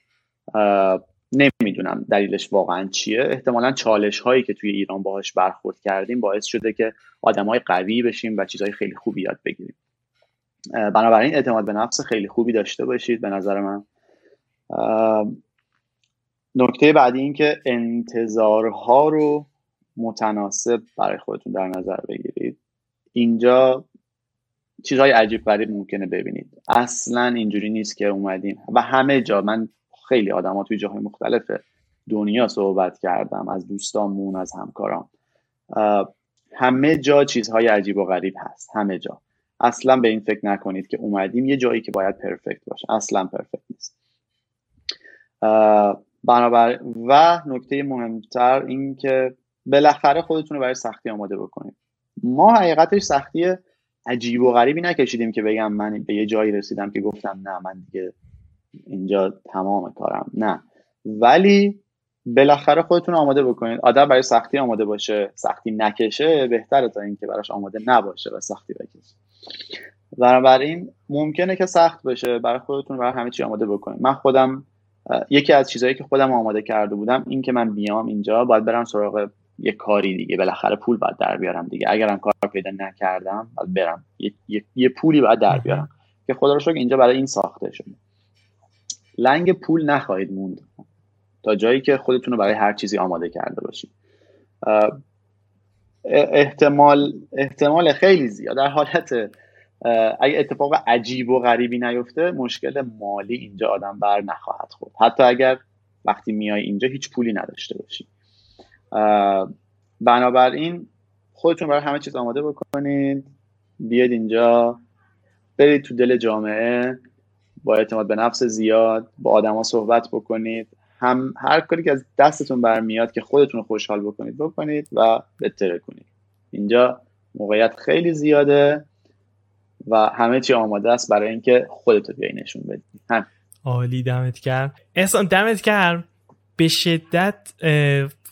نمی‌دونم دلیلش واقعا چیه. احتمالا چالش هایی که توی ایران باهاش برخورد کردیم باعث شده که آدمای قوی بشیم و چیزهای خیلی خوبی یاد بگیریم. بنابراین اعتماد به نفس خیلی خوبی داشته باشید به نظر من. نکته بعدی این که انتظارها رو متناسب برای خودتون در نظر بگیرید. اینجا چیزهای عجیب غریب ممکنه ببینید. اصلا اینجوری نیست که اومدیم و همه جا من خیلی آدم توی جاهای مختلف دنیا صحبت کردم از دوستامون از همکارام. همه جا چیزهای عجیب و غریب هست همه جا. اصلا به این فکر نکنید که اومدیم یه جایی که باید پرفکت باشه. اصلا پرفکت نیست. بنابر و نکته مهمتر این که بالاخره خودتون رو برای سختی آماده بکنید. ما حقیقتش سختی عجیب و غریبی نکشیدیم که بگم من به یه جایی رسیدم که گفتم نه من دیگه اینجا تمام کارم. نه. ولی بالاخره خودتون آماده بکنید. آدم برای سختی آماده باشه. سختی نکشه بهتره تا اینکه براش آماده نباشه و سختی بکشه. بنابراین ممکنه که سخت بشه. برای خودتون برای همه چی آماده بکنید. من خودم یکی از چیزهایی که خودم آماده کرده بودم این که من بیام اینجا باید برم سراغ یه کاری دیگه. بالاخره پول باید در بیارم دیگه. اگرم کار پیدا نکردم باید برم. یه, یه،, یه پولی باید در بیارم. که خدا رو اینجا برای این ساخته شده. لنگ پول نخواهید موند. تا جایی که خودتون رو برای هر چیزی آماده کرده باشید. احتمال احتمال خیلی زیاد. در حالت اگه اتفاق عجیب و غریبی نیفته مشکل مالی اینجا آدم بر نخواهد خورد. حتی اگر وقتی میای اینجا هیچ پولی نداشته باشی. بنابراین خودتون برای همه چیز آماده بکنید. بیاید اینجا. برید تو دل جامعه. با اعتماد به نفس زیاد با آدما صحبت بکنید. هم هر کاری که از دستتون برمیاد که خودتون رو خوشحال بکنید بکنید و بهتره کنید. اینجا موقعیت خیلی زیاده و همه چی آماده است برای اینکه خودت رو نشون بدی. هم. عالی دمت گرم. احسان دمت گرم. به شدت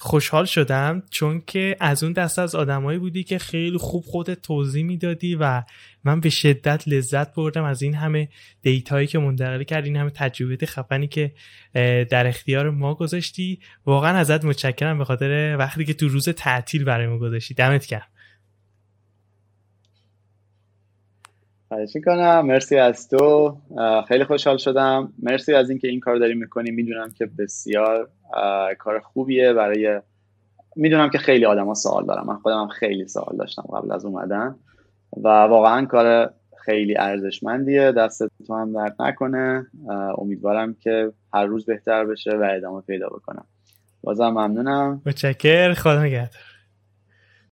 خوشحال شدم چون که از اون دست از آدمایی بودی که خیلی خوب خودت توضیح می‌دادی و من به شدت لذت بردم از این همه دیتایی که منتقل کرد این همه تجربه خفنی که در اختیار ما گذاشتی. واقعا ازت متشکرم به خاطر وقتی که تو روز تعطیل برای ما گذاشتی. دمت گرم. خواهش کنم مرسی از تو. خیلی خوشحال شدم. مرسی از اینکه این کار داری می‌کنی. می‌دونم که بسیار کار خوبیه. برای می‌دونم که خیلی آدما سوال دارم من خودم هم خیلی سوال داشتم قبل از اومدن. و واقعا کار خیلی ارزشمندیه. دست تو هم درد نکنه. امیدوارم که هر روز بهتر بشه و ادامه پیدا بکنم. بازم ممنونم. متشکر خدا نگهدار.